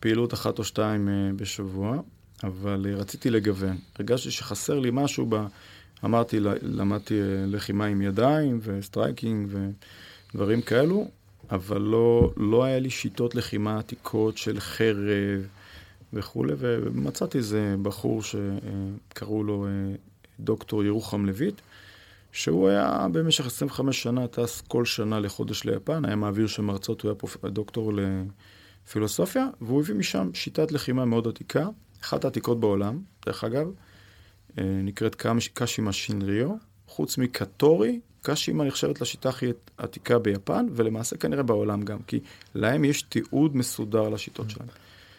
פעילות אחת או שתיים אה, בשבוע, אבל רציתי לגוון. הרגשתי שחסר לי משהו ב... אמרתי, למדתי אה, לחימה עם ידיים ו striking ודברים כאלו, אבל לא, לא היה לי שיטות לחימה עתיקות של חרב וכולי, ומצאתי איזה בחור שקראו לו אה, דוקטור ירוחם לויט, שהוא היה במשך 25 שנה, טס כל שנה לחודש ליפן, היה מעביר שם הרצאות, הוא היה פרופ... דוקטור לפילוסופיה, והוא הביא משם שיטת לחימה מאוד עתיקה, אחת העתיקות בעולם, דרך אגב. אה, נקראת קאשימה שינריו. חוץ מקטורי, קאשימה נחשבת לשיטה הכי עתיקה ביפן, ולמעשה כנראה בעולם גם, כי להם יש תיעוד מסודר לשיטות mm. שלהם.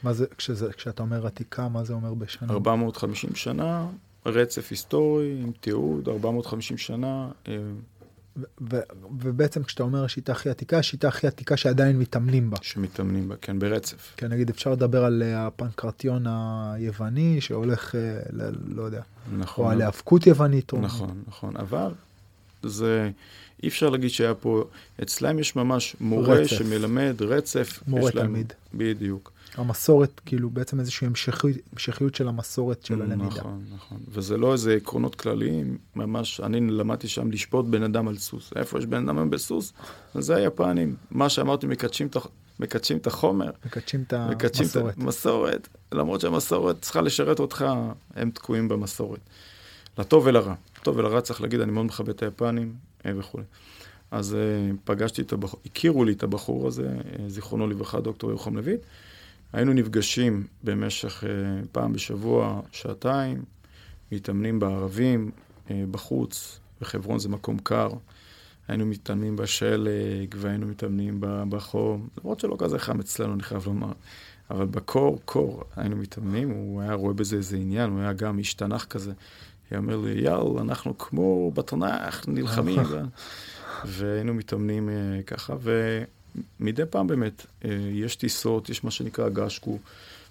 מה זה, כשזה, כשאתה אומר עתיקה, מה זה אומר בשנה? 450 שנה, רצף היסטורי עם תיעוד, 450 שנה. ובעצם כשאתה אומר השיטה הכי עתיקה, השיטה הכי עתיקה שעדיין מתאמנים בה. שמתאמנים בה, כן, ברצף. כן, נגיד אפשר לדבר על אה, הפנקרטיון היווני שהולך, אה, ל, לא יודע, נכון. או על האבקות יוונית. או... נכון, נכון, אבל זה, אי אפשר להגיד שהיה פה, אצלם יש ממש מורה רצף. שמלמד רצף. מורה תלמיד. בדיוק. המסורת, כאילו בעצם איזושהי המשכיות, המשכיות של המסורת של הלמידה. נכון, נכון. וזה לא איזה עקרונות כלליים, ממש, אני למדתי שם לשפוט בן אדם על סוס. איפה יש בן אדם בסוס? אז זה היפנים. מה שאמרתי, מקדשים את, מקדשים את החומר. מקדשים את המסורת. מקדשים את המסורת. למרות שהמסורת צריכה לשרת אותך, הם תקועים במסורת. לטוב ולרע. לטוב ולרע צריך להגיד, אני מאוד מכבד את היפנים אה, וכולי. אז uh, פגשתי את הבחור, הכירו לי את הבחור הזה, uh, זיכרונו לברכה, דוקטור ירוחם לויט. היינו נפגשים במשך פעם בשבוע, שעתיים, מתאמנים בערבים, בחוץ, וחברון זה מקום קר. היינו מתאמנים בשלג, והיינו מתאמנים בחום, למרות שלא כזה חם אצלנו, אני חייב לומר. אבל בקור, קור, היינו מתאמנים, הוא היה רואה בזה איזה עניין, הוא היה גם איש תנ"ך כזה. אומר לי, יאל, אנחנו כמו בתנ"ך, נלחמים. והיינו מתאמנים uh, ככה, ומדי פעם באמת, uh, יש טיסות, יש מה שנקרא גשקו,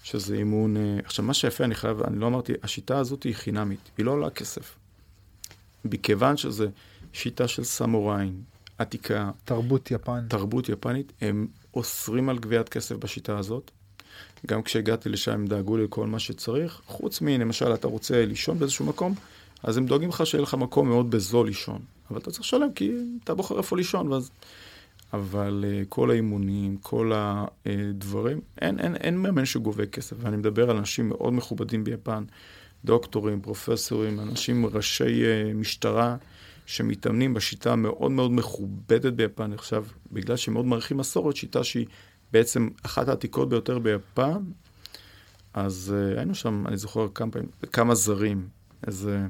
שזה אימון... Uh, עכשיו, מה שיפה, אני חייב, אני לא אמרתי, השיטה הזאת היא חינמית, היא לא עולה כסף. מכיוון שזה שיטה של סמוראים, עתיקה. תרבות יפן. תרבות יפנית, הם אוסרים על גביית כסף בשיטה הזאת. גם כשהגעתי לשם הם דאגו לכל מה שצריך, חוץ מלמשל אתה רוצה לישון באיזשהו מקום, אז הם דואגים לך שיהיה לך מקום מאוד בזול לישון. אבל אתה צריך לשלם כי אתה בוחר איפה לישון, ואז... אבל uh, כל האימונים, כל הדברים, אין, אין, אין מאמן שגובה כסף. ואני מדבר על אנשים מאוד מכובדים ביפן, דוקטורים, פרופסורים, אנשים ראשי uh, משטרה, שמתאמנים בשיטה המאוד מאוד מכובדת ביפן. עכשיו, בגלל שהם מאוד מעריכים מסורת, שיטה שהיא בעצם אחת העתיקות ביותר ביפן, אז uh, היינו שם, אני זוכר כמה פעמים, כמה זרים, איזה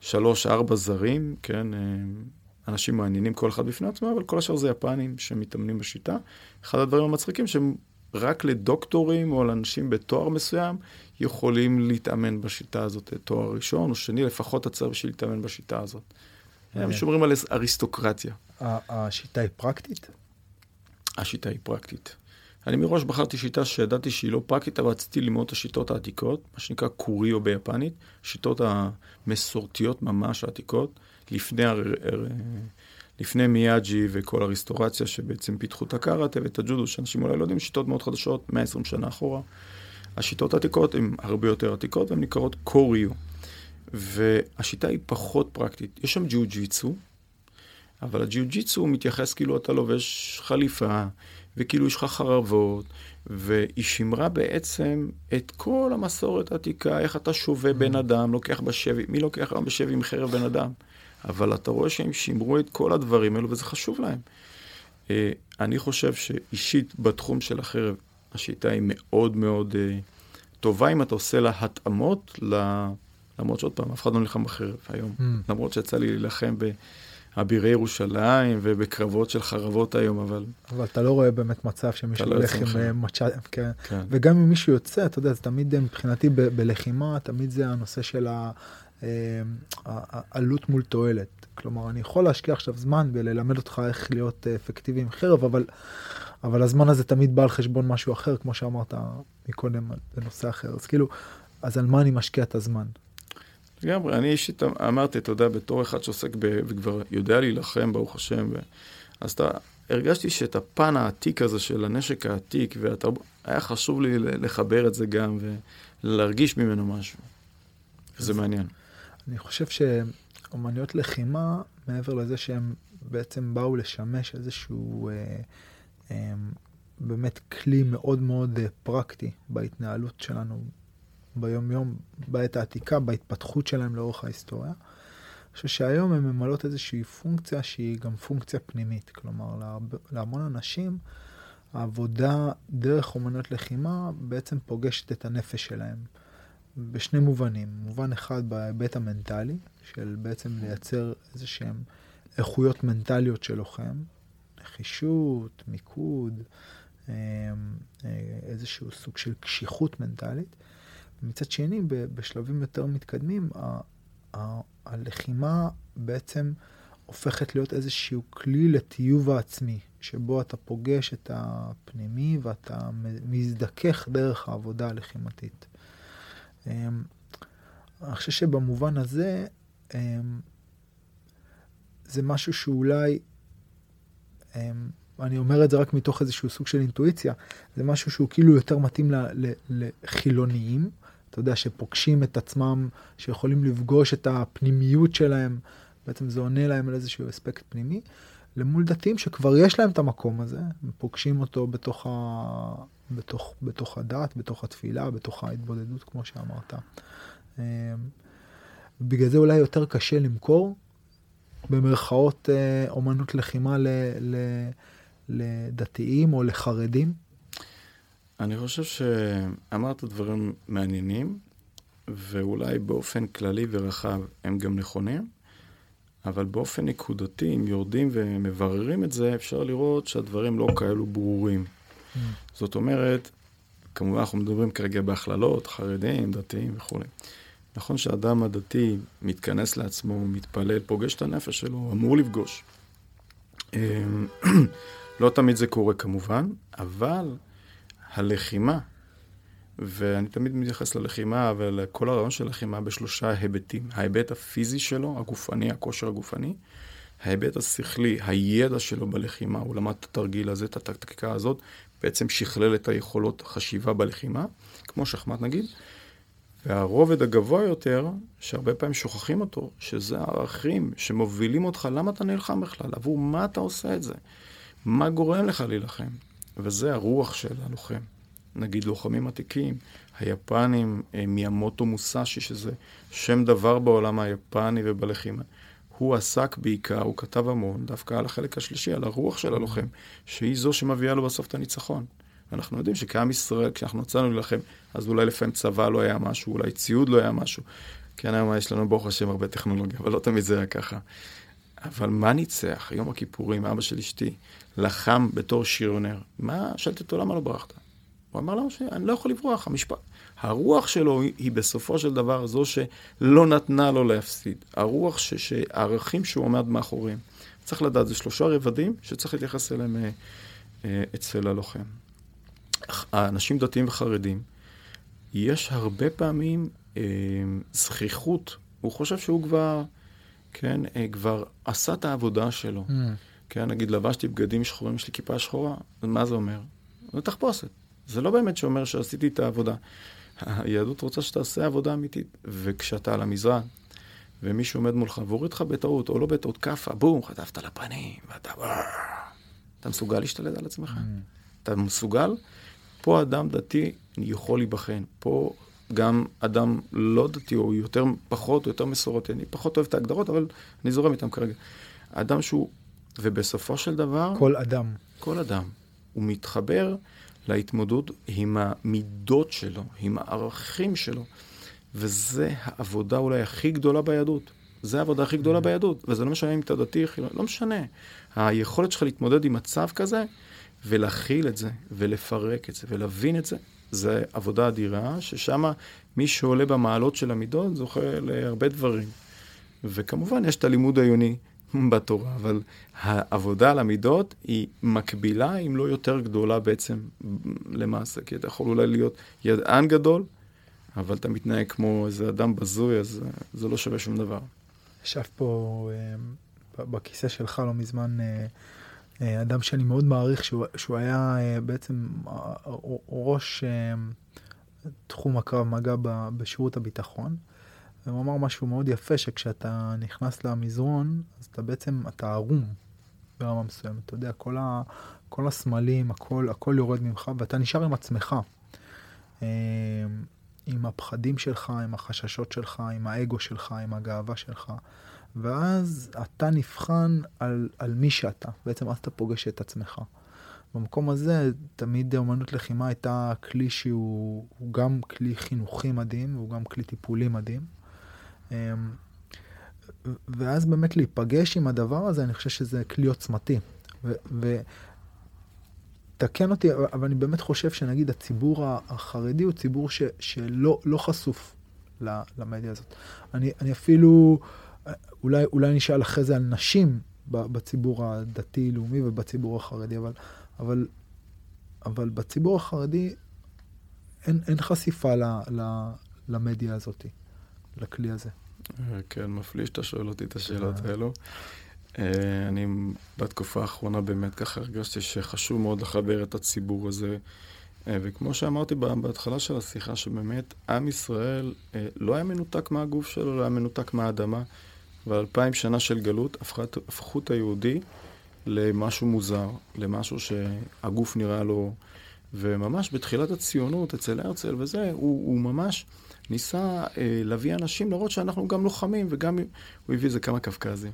שלוש, ארבע זרים, כן, uh, אנשים מעניינים כל אחד בפני עצמו, אבל כל השאר זה יפנים שמתאמנים בשיטה. אחד הדברים המצחיקים שהם רק לדוקטורים או לאנשים בתואר מסוים יכולים להתאמן בשיטה הזאת, תואר ראשון או שני, לפחות הצער בשביל להתאמן בשיטה הזאת. הם שומרים על אריסטוקרטיה. השיטה היא פרקטית? השיטה היא פרקטית. אני מראש בחרתי שיטה שידעתי שהיא לא פרקטית, אבל רציתי ללמוד את השיטות העתיקות, מה שנקרא קוריו ביפנית, שיטות המסורתיות ממש העתיקות, לפני, לפני מיאג'י וכל הריסטורציה שבעצם פיתחו את הקארטה ואת הג'ודו, שאנשים אולי לא יודעים, שיטות מאוד חדשות, 120 שנה אחורה. השיטות העתיקות הן הרבה יותר עתיקות והן נקראות קוריו. והשיטה היא פחות פרקטית. יש שם ג'יוג'יצו, אבל הג'יוג'יצו מתייחס כאילו אתה לובש חליפה, וכאילו יש לך חרבות, והיא שימרה בעצם את כל המסורת העתיקה, איך אתה שובה בן mm. אדם, לוקח בשבי, מי לוקח היום בשבי עם חרב בן אדם? אבל אתה רואה שהם שימרו את כל הדברים האלו, וזה חשוב להם. אה, אני חושב שאישית בתחום של החרב, השיטה היא מאוד מאוד אה, טובה אם אתה עושה לה התאמות, למרות שעוד פעם, אף אחד לא נלחם בחרב היום. Mm. למרות שיצא לי להילחם ב... אבירי ירושלים ובקרבות של חרבות היום, אבל... אבל אתה לא רואה באמת מצב שמישהו לא הולך עם אה, מצ'אט, כן. כן. וגם אם מישהו יוצא, אתה יודע, זה תמיד אה, מבחינתי ב- בלחימה, תמיד זה הנושא של העלות אה, מול תועלת. כלומר, אני יכול להשקיע עכשיו זמן וללמד אותך איך להיות אפקטיבי עם חרב, אבל, אבל הזמן הזה תמיד בא על חשבון משהו אחר, כמו שאמרת מקודם בנושא אחר. אז כאילו, אז על מה אני משקיע את הזמן? לגמרי, אני אישית אמרתי, אתה יודע, בתור אחד שעוסק ב... וכבר יודע להילחם, ברוך השם, ו... אז אתה, הרגשתי שאת הפן העתיק הזה של הנשק העתיק, והתרב... היה חשוב לי לחבר את זה גם ולהרגיש ממנו משהו. זה מעניין. אני חושב שאומנויות לחימה, מעבר לזה שהם בעצם באו לשמש איזשהו אה, אה, באמת כלי מאוד מאוד אה, פרקטי בהתנהלות שלנו ביום-יום, בעת העתיקה, בהתפתחות שלהם לאורך ההיסטוריה. אני חושב שהיום הן ממלאות איזושהי פונקציה שהיא גם פונקציה פנימית. כלומר, להמון אנשים, העבודה דרך אומנות לחימה בעצם פוגשת את הנפש שלהם. בשני מובנים. מובן אחד בהיבט המנטלי, של בעצם לייצר איזה שהם איכויות מנטליות של לוחם, נחישות, מיקוד, אה, אה, איזשהו סוג של קשיחות מנטלית. מצד שני, בשלבים יותר מתקדמים, הלחימה בעצם הופכת להיות איזשהו כלי לטיוב העצמי, שבו אתה פוגש את הפנימי ואתה מזדכך דרך העבודה הלחימתית. אמ, אני חושב שבמובן הזה, אמ, זה משהו שאולי, אמ, אני אומר את זה רק מתוך איזשהו סוג של אינטואיציה, זה משהו שהוא כאילו יותר מתאים לחילוניים. אתה יודע, שפוגשים את עצמם, שיכולים לפגוש את הפנימיות שלהם, בעצם זה עונה להם על איזשהו אספקט פנימי, למול דתיים שכבר יש להם את המקום הזה, הם פוגשים אותו בתוך, ה... בתוך, בתוך הדת, בתוך התפילה, בתוך ההתבודדות, כמו שאמרת. אמ, בגלל זה אולי יותר קשה למכור, במרכאות, אה, אומנות לחימה ל... ל... לדתיים או לחרדים. אני חושב שאמרת דברים מעניינים, ואולי באופן כללי ורחב הם גם נכונים. אבל באופן נקודתי, אם יורדים ומבררים את זה, אפשר לראות שהדברים לא כאלו ברורים. Mm. זאת אומרת, כמובן אנחנו מדברים כרגע בהכללות, חרדים, דתיים וכולי. נכון שאדם הדתי מתכנס לעצמו, מתפלל, פוגש את הנפש שלו, אמור לפגוש. אמ, לא תמיד זה קורה כמובן, אבל הלחימה, ואני תמיד מתייחס ללחימה ולכל הרעיון של לחימה בשלושה היבטים. ההיבט הפיזי שלו, הגופני, הכושר הגופני, ההיבט השכלי, הידע שלו בלחימה, הוא למד את התרגיל הזה, את הטקטיקה הזאת, בעצם שכלל את היכולות חשיבה בלחימה, כמו שחמט נגיד. והרובד הגבוה יותר, שהרבה פעמים שוכחים אותו, שזה הערכים שמובילים אותך, למה אתה נלחם בכלל? עבור מה אתה עושה את זה? מה גורם לך להילחם? וזה הרוח של הלוחם. נגיד לוחמים עתיקים, היפנים, אה, מיאמוטו מוסאשי, שזה שם דבר בעולם היפני ובלחימה. הוא עסק בעיקר, הוא כתב המון, דווקא על החלק השלישי, על הרוח של הלוחם, שהיא זו שמביאה לו בסוף את הניצחון. אנחנו יודעים שכעם ישראל, כשאנחנו יצאנו להילחם, אז אולי לפעמים צבא לא היה משהו, אולי ציוד לא היה משהו. כן, היום יש לנו ברוך השם הרבה טכנולוגיה, אבל לא תמיד זה היה ככה. אבל מה ניצח? יום הכיפורים, אבא של אשתי, לחם בתור שריונר. מה, שאלתי אותו, למה לא ברחת? הוא אמר לנו שאני לא יכול לברוח, המשפט. הרוח שלו היא בסופו של דבר זו שלא נתנה לו להפסיד. הרוח ש, שהערכים שהוא עומד מאחוריהם. צריך לדעת, זה שלושה רבדים שצריך להתייחס אליהם אה, אה, אצל הלוחם. האנשים דתיים וחרדים, יש הרבה פעמים אה, זכיחות. הוא חושב שהוא כבר, כן, אה, כבר עשה את העבודה שלו. Mm. כן, נגיד, לבשתי בגדים שחורים, יש לי כיפה שחורה, מה זה אומר? זה תחפושת. זה לא באמת שאומר שעשיתי את העבודה. היהדות רוצה שתעשה עבודה אמיתית. וכשאתה על המזרן, ומישהו עומד מולך והוריד לך בטעות, או לא בטעות, כאפה, בום, חטפת לפנים, ואתה... אתה מסוגל להשתלט על עצמך? Mm. אתה מסוגל? פה אדם דתי יכול להיבחן. פה גם אדם לא דתי, או יותר, פחות, או יותר מסורתי. אני פחות אוהב את ההגדרות, אבל אני זורם איתם כרגע. אדם שהוא... ובסופו של דבר... כל אדם. כל אדם. הוא מתחבר להתמודדות עם המידות שלו, עם הערכים שלו. וזה העבודה אולי הכי גדולה ביהדות. זה העבודה הכי גדולה mm. ביהדות, וזה לא משנה אם אתה דתי, לא משנה. היכולת שלך להתמודד עם מצב כזה, ולהכיל את זה, ולפרק את זה, ולהבין את זה, זה עבודה אדירה, ששם מי שעולה במעלות של המידות זוכה להרבה דברים. וכמובן, יש את הלימוד העיוני בתורה, אבל העבודה על המידות היא מקבילה, אם לא יותר גדולה בעצם, למעשה. כי אתה יכול אולי להיות ידען גדול, אבל אתה מתנהג כמו איזה אדם בזוי, אז זה לא שווה שום דבר. ישב פה אה, בכיסא שלך לא מזמן אה, אדם שאני מאוד מעריך, שהוא, שהוא היה בעצם ראש תחום הקרב מגע בשירות הביטחון. והוא אמר משהו מאוד יפה, שכשאתה נכנס למזרון, אז אתה בעצם, אתה ערום ברמה מסוימת. אתה יודע, כל, ה, כל הסמלים, הכל, הכל יורד ממך, ואתה נשאר עם עצמך. אה, עם הפחדים שלך, עם החששות שלך, עם האגו שלך, עם הגאווה שלך. ואז אתה נבחן על, על מי שאתה. בעצם אז אתה פוגש את עצמך. במקום הזה, תמיד אמנות לחימה הייתה כלי שהוא גם כלי חינוכי מדהים, והוא גם כלי טיפולי מדהים. אמ, ואז באמת להיפגש עם הדבר הזה, אני חושב שזה כלי עוצמתי. ותקן אותי, אבל אני באמת חושב שנגיד הציבור החרדי הוא ציבור ש, שלא לא חשוף למדיה הזאת. אני, אני אפילו, אולי, אולי נשאל אחרי זה על נשים בציבור הדתי-לאומי ובציבור החרדי, אבל, אבל, אבל בציבור החרדי אין, אין חשיפה ל, ל, למדיה הזאת. לכלי הזה. כן, מפליא שאתה שואל אותי את השאלות אה. האלו. אה, אני בתקופה האחרונה באמת ככה הרגשתי שחשוב מאוד לחבר את הציבור הזה. אה, וכמו שאמרתי בהתחלה של השיחה, שבאמת עם ישראל לא היה מנותק מהגוף שלו, לא היה מנותק מהאדמה, ואלפיים שנה של גלות הפכו את היהודי למשהו מוזר, למשהו שהגוף נראה לו... וממש בתחילת הציונות, אצל הרצל וזה, הוא, הוא ממש ניסה אה, להביא אנשים להראות שאנחנו גם לוחמים, וגם הוא הביא איזה כמה קווקזים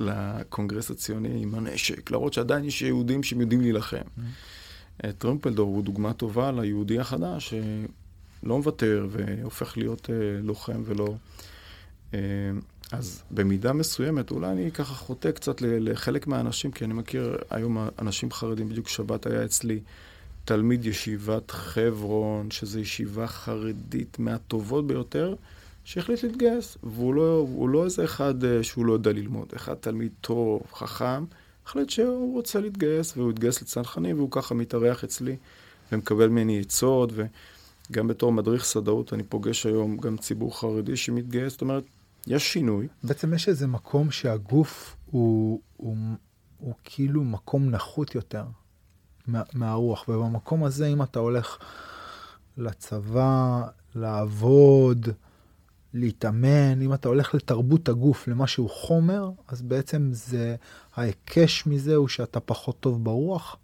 לקונגרס הציוני עם הנשק, להראות שעדיין יש יהודים שהם יודעים להילחם. Mm-hmm. טרומפלדור הוא דוגמה טובה ליהודי החדש, שלא מוותר והופך להיות אה, לוחם ולא... אה, אז במידה מסוימת, אולי אני ככה חוטא קצת לחלק מהאנשים, כי אני מכיר היום אנשים חרדים, בדיוק שבת היה אצלי תלמיד ישיבת חברון, שזו ישיבה חרדית מהטובות ביותר, שהחליט להתגייס. והוא לא, לא איזה אחד אה, שהוא לא יודע ללמוד, אחד תלמיד טוב, חכם, החליט שהוא רוצה להתגייס, והוא התגייס לצנחנים, והוא ככה מתארח אצלי ומקבל ממני עצות, וגם בתור מדריך סדאות אני פוגש היום גם ציבור חרדי שמתגייס, זאת אומרת, יש שינוי. בעצם יש איזה מקום שהגוף הוא, הוא, הוא כאילו מקום נחות יותר מה, מהרוח, ובמקום הזה אם אתה הולך לצבא, לעבוד, להתאמן, אם אתה הולך לתרבות הגוף, למשהו חומר, אז בעצם זה, ההיקש מזה הוא שאתה פחות טוב ברוח.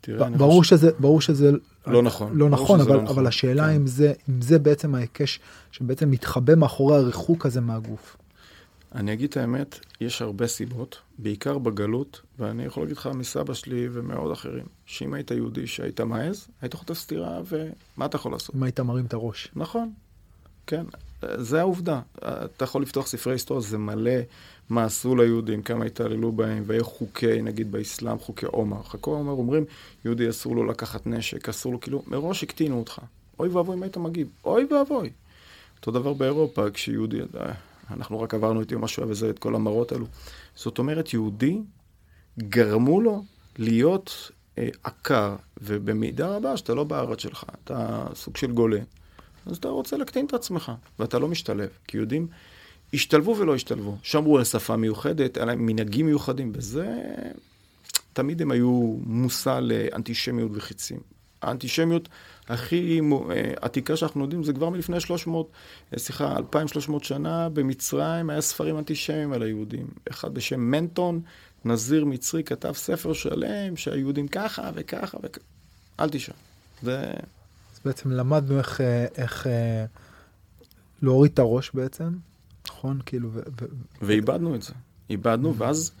תראה, ברור, חושב... שזה, ברור שזה לא נכון. לא נכון, אבל, לא נכון. אבל השאלה כן. אם, זה, אם זה בעצם ההיקש שבעצם מתחבא מאחורי הריחוק הזה מהגוף. אני אגיד את האמת, יש הרבה סיבות, בעיקר בגלות, ואני יכול להגיד לך מסבא שלי ומעוד אחרים, שאם היית יהודי שהיית מעז, היית חוטף סטירה, ומה אתה יכול לעשות? אם היית מרים את הראש. נכון, כן, זה העובדה. אתה יכול לפתוח ספרי היסטוריה, זה מלא מה עשו ליהודים, כמה התעללו בהם, ואיך חוקי, נגיד באסלאם, חוקי עומר. חוקי עומר אומרים, יהודי אסור לו לקחת נשק, אסור לו, כאילו, מראש הקטינו אותך. אוי ואבוי אם היית מגיב, אוי ואבוי. אותו דבר באירופה, כשיהודי, אה, אנחנו רק עברנו את יום השואה וזה, את כל המראות האלו. זאת אומרת, יהודי, גרמו לו להיות אה, עקר, ובמידה רבה שאתה לא בארץ שלך, אתה סוג של גולה. אז אתה רוצה להקטין את עצמך, ואתה לא משתלב. כי יהודים השתלבו ולא השתלבו. שמרו על שפה מיוחדת, על מנהגים מיוחדים, וזה... תמיד הם היו מושא לאנטישמיות וחיצים. האנטישמיות הכי אה, עתיקה שאנחנו יודעים זה כבר מלפני 300, אה, סליחה, 2,300 שנה במצרים היה ספרים אנטישמיים על היהודים. אחד בשם מנטון, נזיר מצרי, כתב ספר שלם שהיהודים ככה וככה וככה. אל תשאל. זה... אז בעצם למדנו איך, אה, איך אה, להוריד את הראש בעצם, נכון? כאילו... ו- ו- ואיבדנו את זה. איבדנו, ואז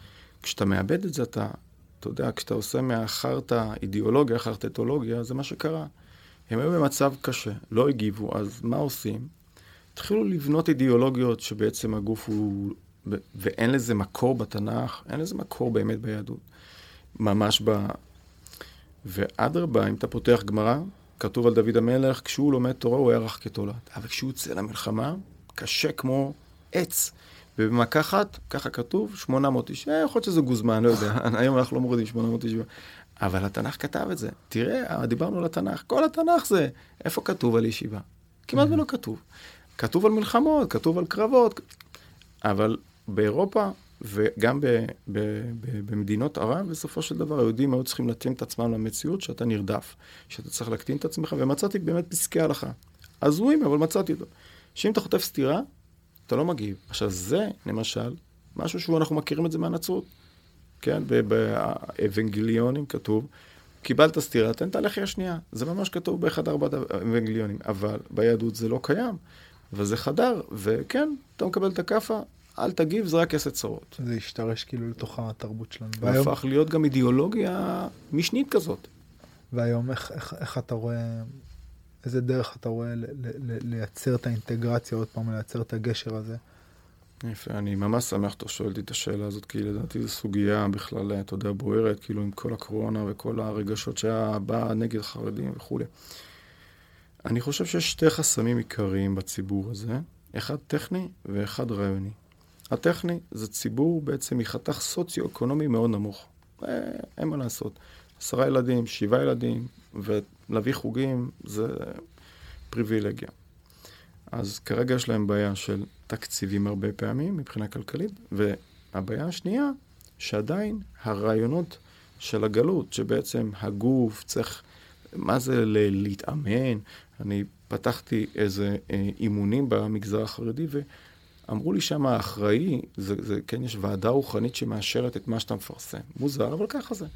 כשאתה מאבד את זה, אתה, אתה יודע, כשאתה עושה מהחרטא אידיאולוגיה, חרטטולוגיה, זה מה שקרה. הם היו במצב קשה, לא הגיבו, אז מה עושים? התחילו לבנות אידיאולוגיות שבעצם הגוף הוא... ואין לזה מקור בתנ"ך, אין לזה מקור באמת ביהדות. ממש ב... ואדרבה, אם אתה פותח גמרא, כתוב על דוד המלך, כשהוא לומד תורה הוא היה רך כתולעת. אבל כשהוא יוצא למלחמה, קשה כמו עץ. ובמכה אחת, ככה כתוב, 800 איש. אה, יכול להיות שזה גוזמן, לא יודע. היום אנחנו לא מורידים 800 איש. אבל התנ"ך כתב את זה. תראה, דיברנו על התנ"ך. כל התנ"ך זה, איפה כתוב על ישיבה? כמעט ולא כתוב. כתוב על מלחמות, כתוב על קרבות. אבל באירופה וגם ב, ב, ב, במדינות ערב, בסופו של דבר היהודים היו צריכים להתאים את עצמם למציאות שאתה נרדף, שאתה צריך להקטין את עצמך, ומצאתי באמת פסקי הלכה. הזויים, אבל מצאתי אותו. שאם אתה חוטף סטירה, אתה לא מגיב. עכשיו זה, למשל, משהו שאנחנו מכירים את זה מהנצרות. כן, באבנגליונים כתוב, קיבלת סטירה, תן את הלחי השנייה. זה ממש כתוב באחד ארבעת האבנגליונים, אבל ביהדות זה לא קיים. וזה חדר, וכן, אתה מקבל את הכאפה, אל תגיב, זה רק יעשה צרות. זה השתרש כאילו לתוך התרבות שלנו. והיום... והפך להיות גם אידיאולוגיה משנית כזאת. והיום איך, איך, איך אתה רואה, איזה דרך אתה רואה ל, ל, ל, לייצר את האינטגרציה, עוד פעם, לייצר את הגשר הזה? יפה, אני ממש שמח שאתה שואל אותי את השאלה הזאת, כי לדעתי זו סוגיה בכלל, אתה יודע, בוערת, כאילו עם כל הקורונה וכל הרגשות שהיה בא נגד חרדים וכולי. אני חושב שיש שתי חסמים עיקריים בציבור הזה, אחד טכני ואחד רעיוני. הטכני זה ציבור בעצם מחתך סוציו-אקונומי מאוד נמוך. אה, אין מה לעשות. עשרה ילדים, שבעה ילדים, ולהביא חוגים זה פריבילגיה. אז כרגע יש להם בעיה של תקציבים הרבה פעמים מבחינה כלכלית, והבעיה השנייה, שעדיין הרעיונות של הגלות, שבעצם הגוף צריך, מה זה להתאמן? אני פתחתי איזה אה, אימונים במגזר החרדי, ו... אמרו לי שם האחראי, זה, זה, כן, יש ועדה רוחנית שמאשרת את מה שאתה מפרסם. מוזר, אבל ככה זה.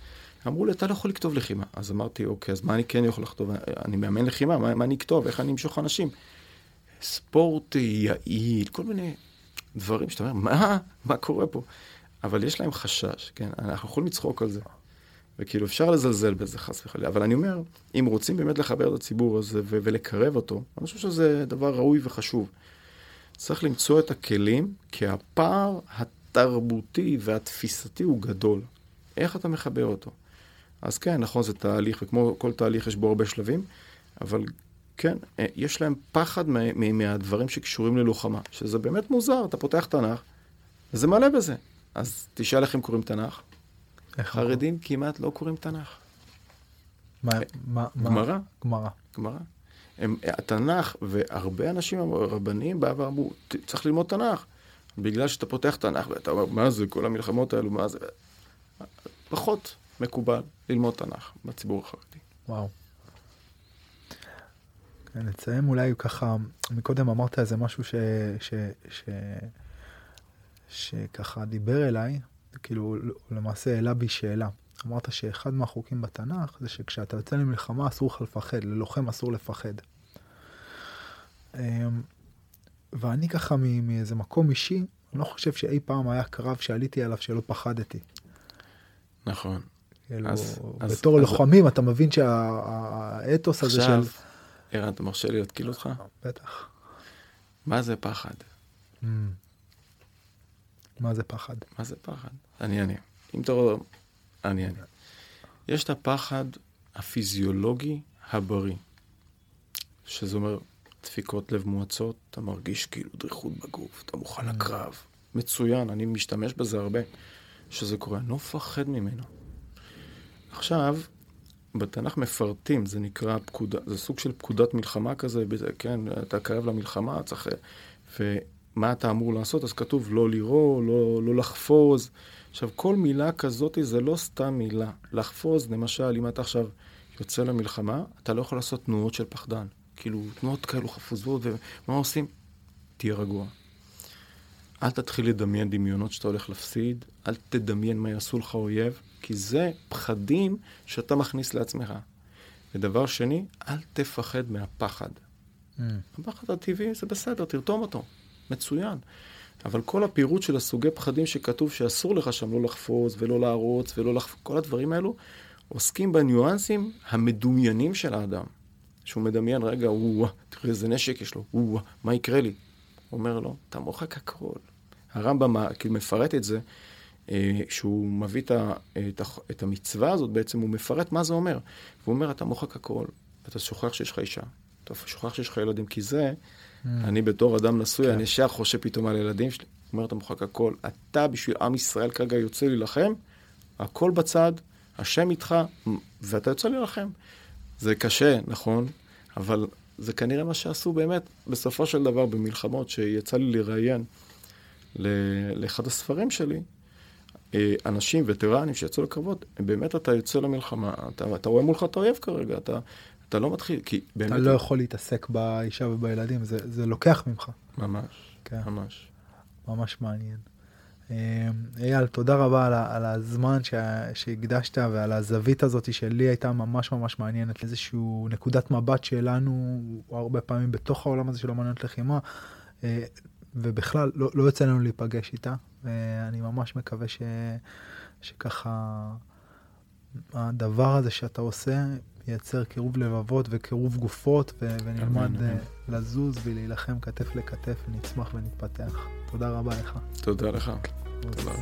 אמרו לי, אתה לא יכול לכתוב לחימה. אז אמרתי, אוקיי, אז מה אני כן יכול לכתוב? אני מאמן לחימה, מה, מה אני אכתוב? איך אני אמשוך אנשים? ספורט יעיל, כל מיני דברים שאתה אומר, מה? מה קורה פה? אבל יש להם חשש, כן? אנחנו יכולים לצחוק על זה. וכאילו, אפשר לזלזל בזה, חס וחלילה. אבל אני אומר, אם רוצים באמת לחבר את הציבור הזה ולקרב אותו, אני חושב שזה דבר ראוי וחשוב. צריך למצוא את הכלים, כי הפער התרבותי והתפיסתי הוא גדול. איך אתה מחבר אותו? אז כן, נכון, זה תהליך, וכמו כל תהליך יש בו הרבה שלבים, אבל כן, אה, יש להם פחד מה, מהדברים שקשורים ללוחמה, שזה באמת מוזר, אתה פותח תנ"ך, וזה מלא בזה. אז תשאל איך הם קוראים תנ"ך. חרדים כמעט לא קוראים תנ"ך. מה? מה? גמרא. גמרא. גמרא. הם, התנ"ך, והרבה אנשים, רבנים בעבר אמרו, צריך ללמוד תנ"ך. בגלל שאתה פותח תנ"ך ואתה אומר, מה זה, כל המלחמות האלו, מה זה? פחות מקובל ללמוד תנ"ך בציבור החרדי. וואו. כן, נציין אולי ככה, מקודם אמרת איזה משהו ש... ש... ש... שככה דיבר אליי, כאילו למעשה העלה בי שאלה. אמרת שאחד מהחוקים בתנ"ך זה שכשאתה יוצא למלחמה אסור לך לפחד, ללוחם אסור לפחד. אמ, ואני ככה מאיזה מקום אישי, אני לא חושב שאי פעם היה קרב שעליתי עליו שלא פחדתי. נכון. כאילו, אז, בתור אז, לוחמים אז... אתה מבין שהאתוס הזה של... עכשיו, ערן, אתה מרשה לי להתקיל אותך? בטח. מה זה פחד? Mm. מה זה פחד? מה זה פחד? אני אענה. אם אתה רואה... אני אענה. יש את הפחד הפיזיולוגי הבריא, שזה אומר דפיקות לב מואצות, אתה מרגיש כאילו דריכות בגוף, אתה מוכן mm. לקרב. מצוין, אני משתמש בזה הרבה, שזה קורה, אני לא מפחד ממנו. עכשיו, בתנ"ך מפרטים, זה נקרא פקודה, זה סוג של פקודת מלחמה כזה, כן, אתה קרב למלחמה, צריך... ומה אתה אמור לעשות? אז כתוב לא לירוא, לא, לא לחפוז. עכשיו, כל מילה כזאת זה לא סתם מילה. לחפוז, למשל, אם אתה עכשיו יוצא למלחמה, אתה לא יכול לעשות תנועות של פחדן. כאילו, תנועות כאלו חפוזות, ומה עושים? תהיה רגוע. אל תתחיל לדמיין דמיונות שאתה הולך להפסיד, אל תדמיין מה יעשו לך אויב, כי זה פחדים שאתה מכניס לעצמך. ודבר שני, אל תפחד מהפחד. Mm. הפחד הטבעי זה בסדר, תרתום אותו, מצוין. אבל כל הפירוט של הסוגי פחדים שכתוב שאסור לך שם לא לחפוץ ולא להרוץ ולא לחפוץ, כל הדברים האלו עוסקים בניואנסים המדומיינים של האדם. שהוא מדמיין, רגע, וואו, תראה איזה נשק יש לו, וואו, מה יקרה לי? הוא אומר לו, אתה מוחק הכל. הרמב"ם כאילו מפרט את זה, אה, מביא את, המצווה הזאת, בעצם הוא מפרט מה זה אומר. והוא אומר, אתה מוחק הכל, אתה שוכח שיש לך אישה, אתה שוכח שיש לך ילדים, כי זה, mm. אני בתור אדם נשוי, כן. אני ישר חושב פתאום על הילדים שלי. הוא אומר, אתה מוחק הכל. אתה בשביל עם ישראל כרגע יוצא להילחם, הכל בצד, השם איתך, ואתה יוצא להילחם. זה קשה, נכון, אבל זה כנראה מה שעשו באמת בסופו של דבר במלחמות, שיצא לי לראיין לאחד הספרים שלי, אה, אנשים, וטרנים שיצאו לקרבות, באמת אתה יוצא למלחמה, אתה, אתה רואה מולך את האויב כרגע, אתה, אתה לא מתחיל, כי באמת... אתה לא יכול להתעסק באישה ובילדים, זה, זה לוקח ממך. ממש, כן. ממש. ממש מעניין. אה, אייל, תודה רבה על, על הזמן שהקדשת ועל הזווית הזאת שלי הייתה ממש ממש מעניינת. איזושהי נקודת מבט שלנו, הרבה פעמים בתוך העולם הזה של אמנות לחימה, אה, ובכלל לא, לא יוצא לנו להיפגש איתה. ואני ממש מקווה ש, שככה הדבר הזה שאתה עושה ייצר קירוב לבבות וקירוב גופות ו- ונלמד אמן. לזוז ולהילחם כתף לכתף ונצמח ונתפתח. תודה רבה לך. תודה לך. תודה.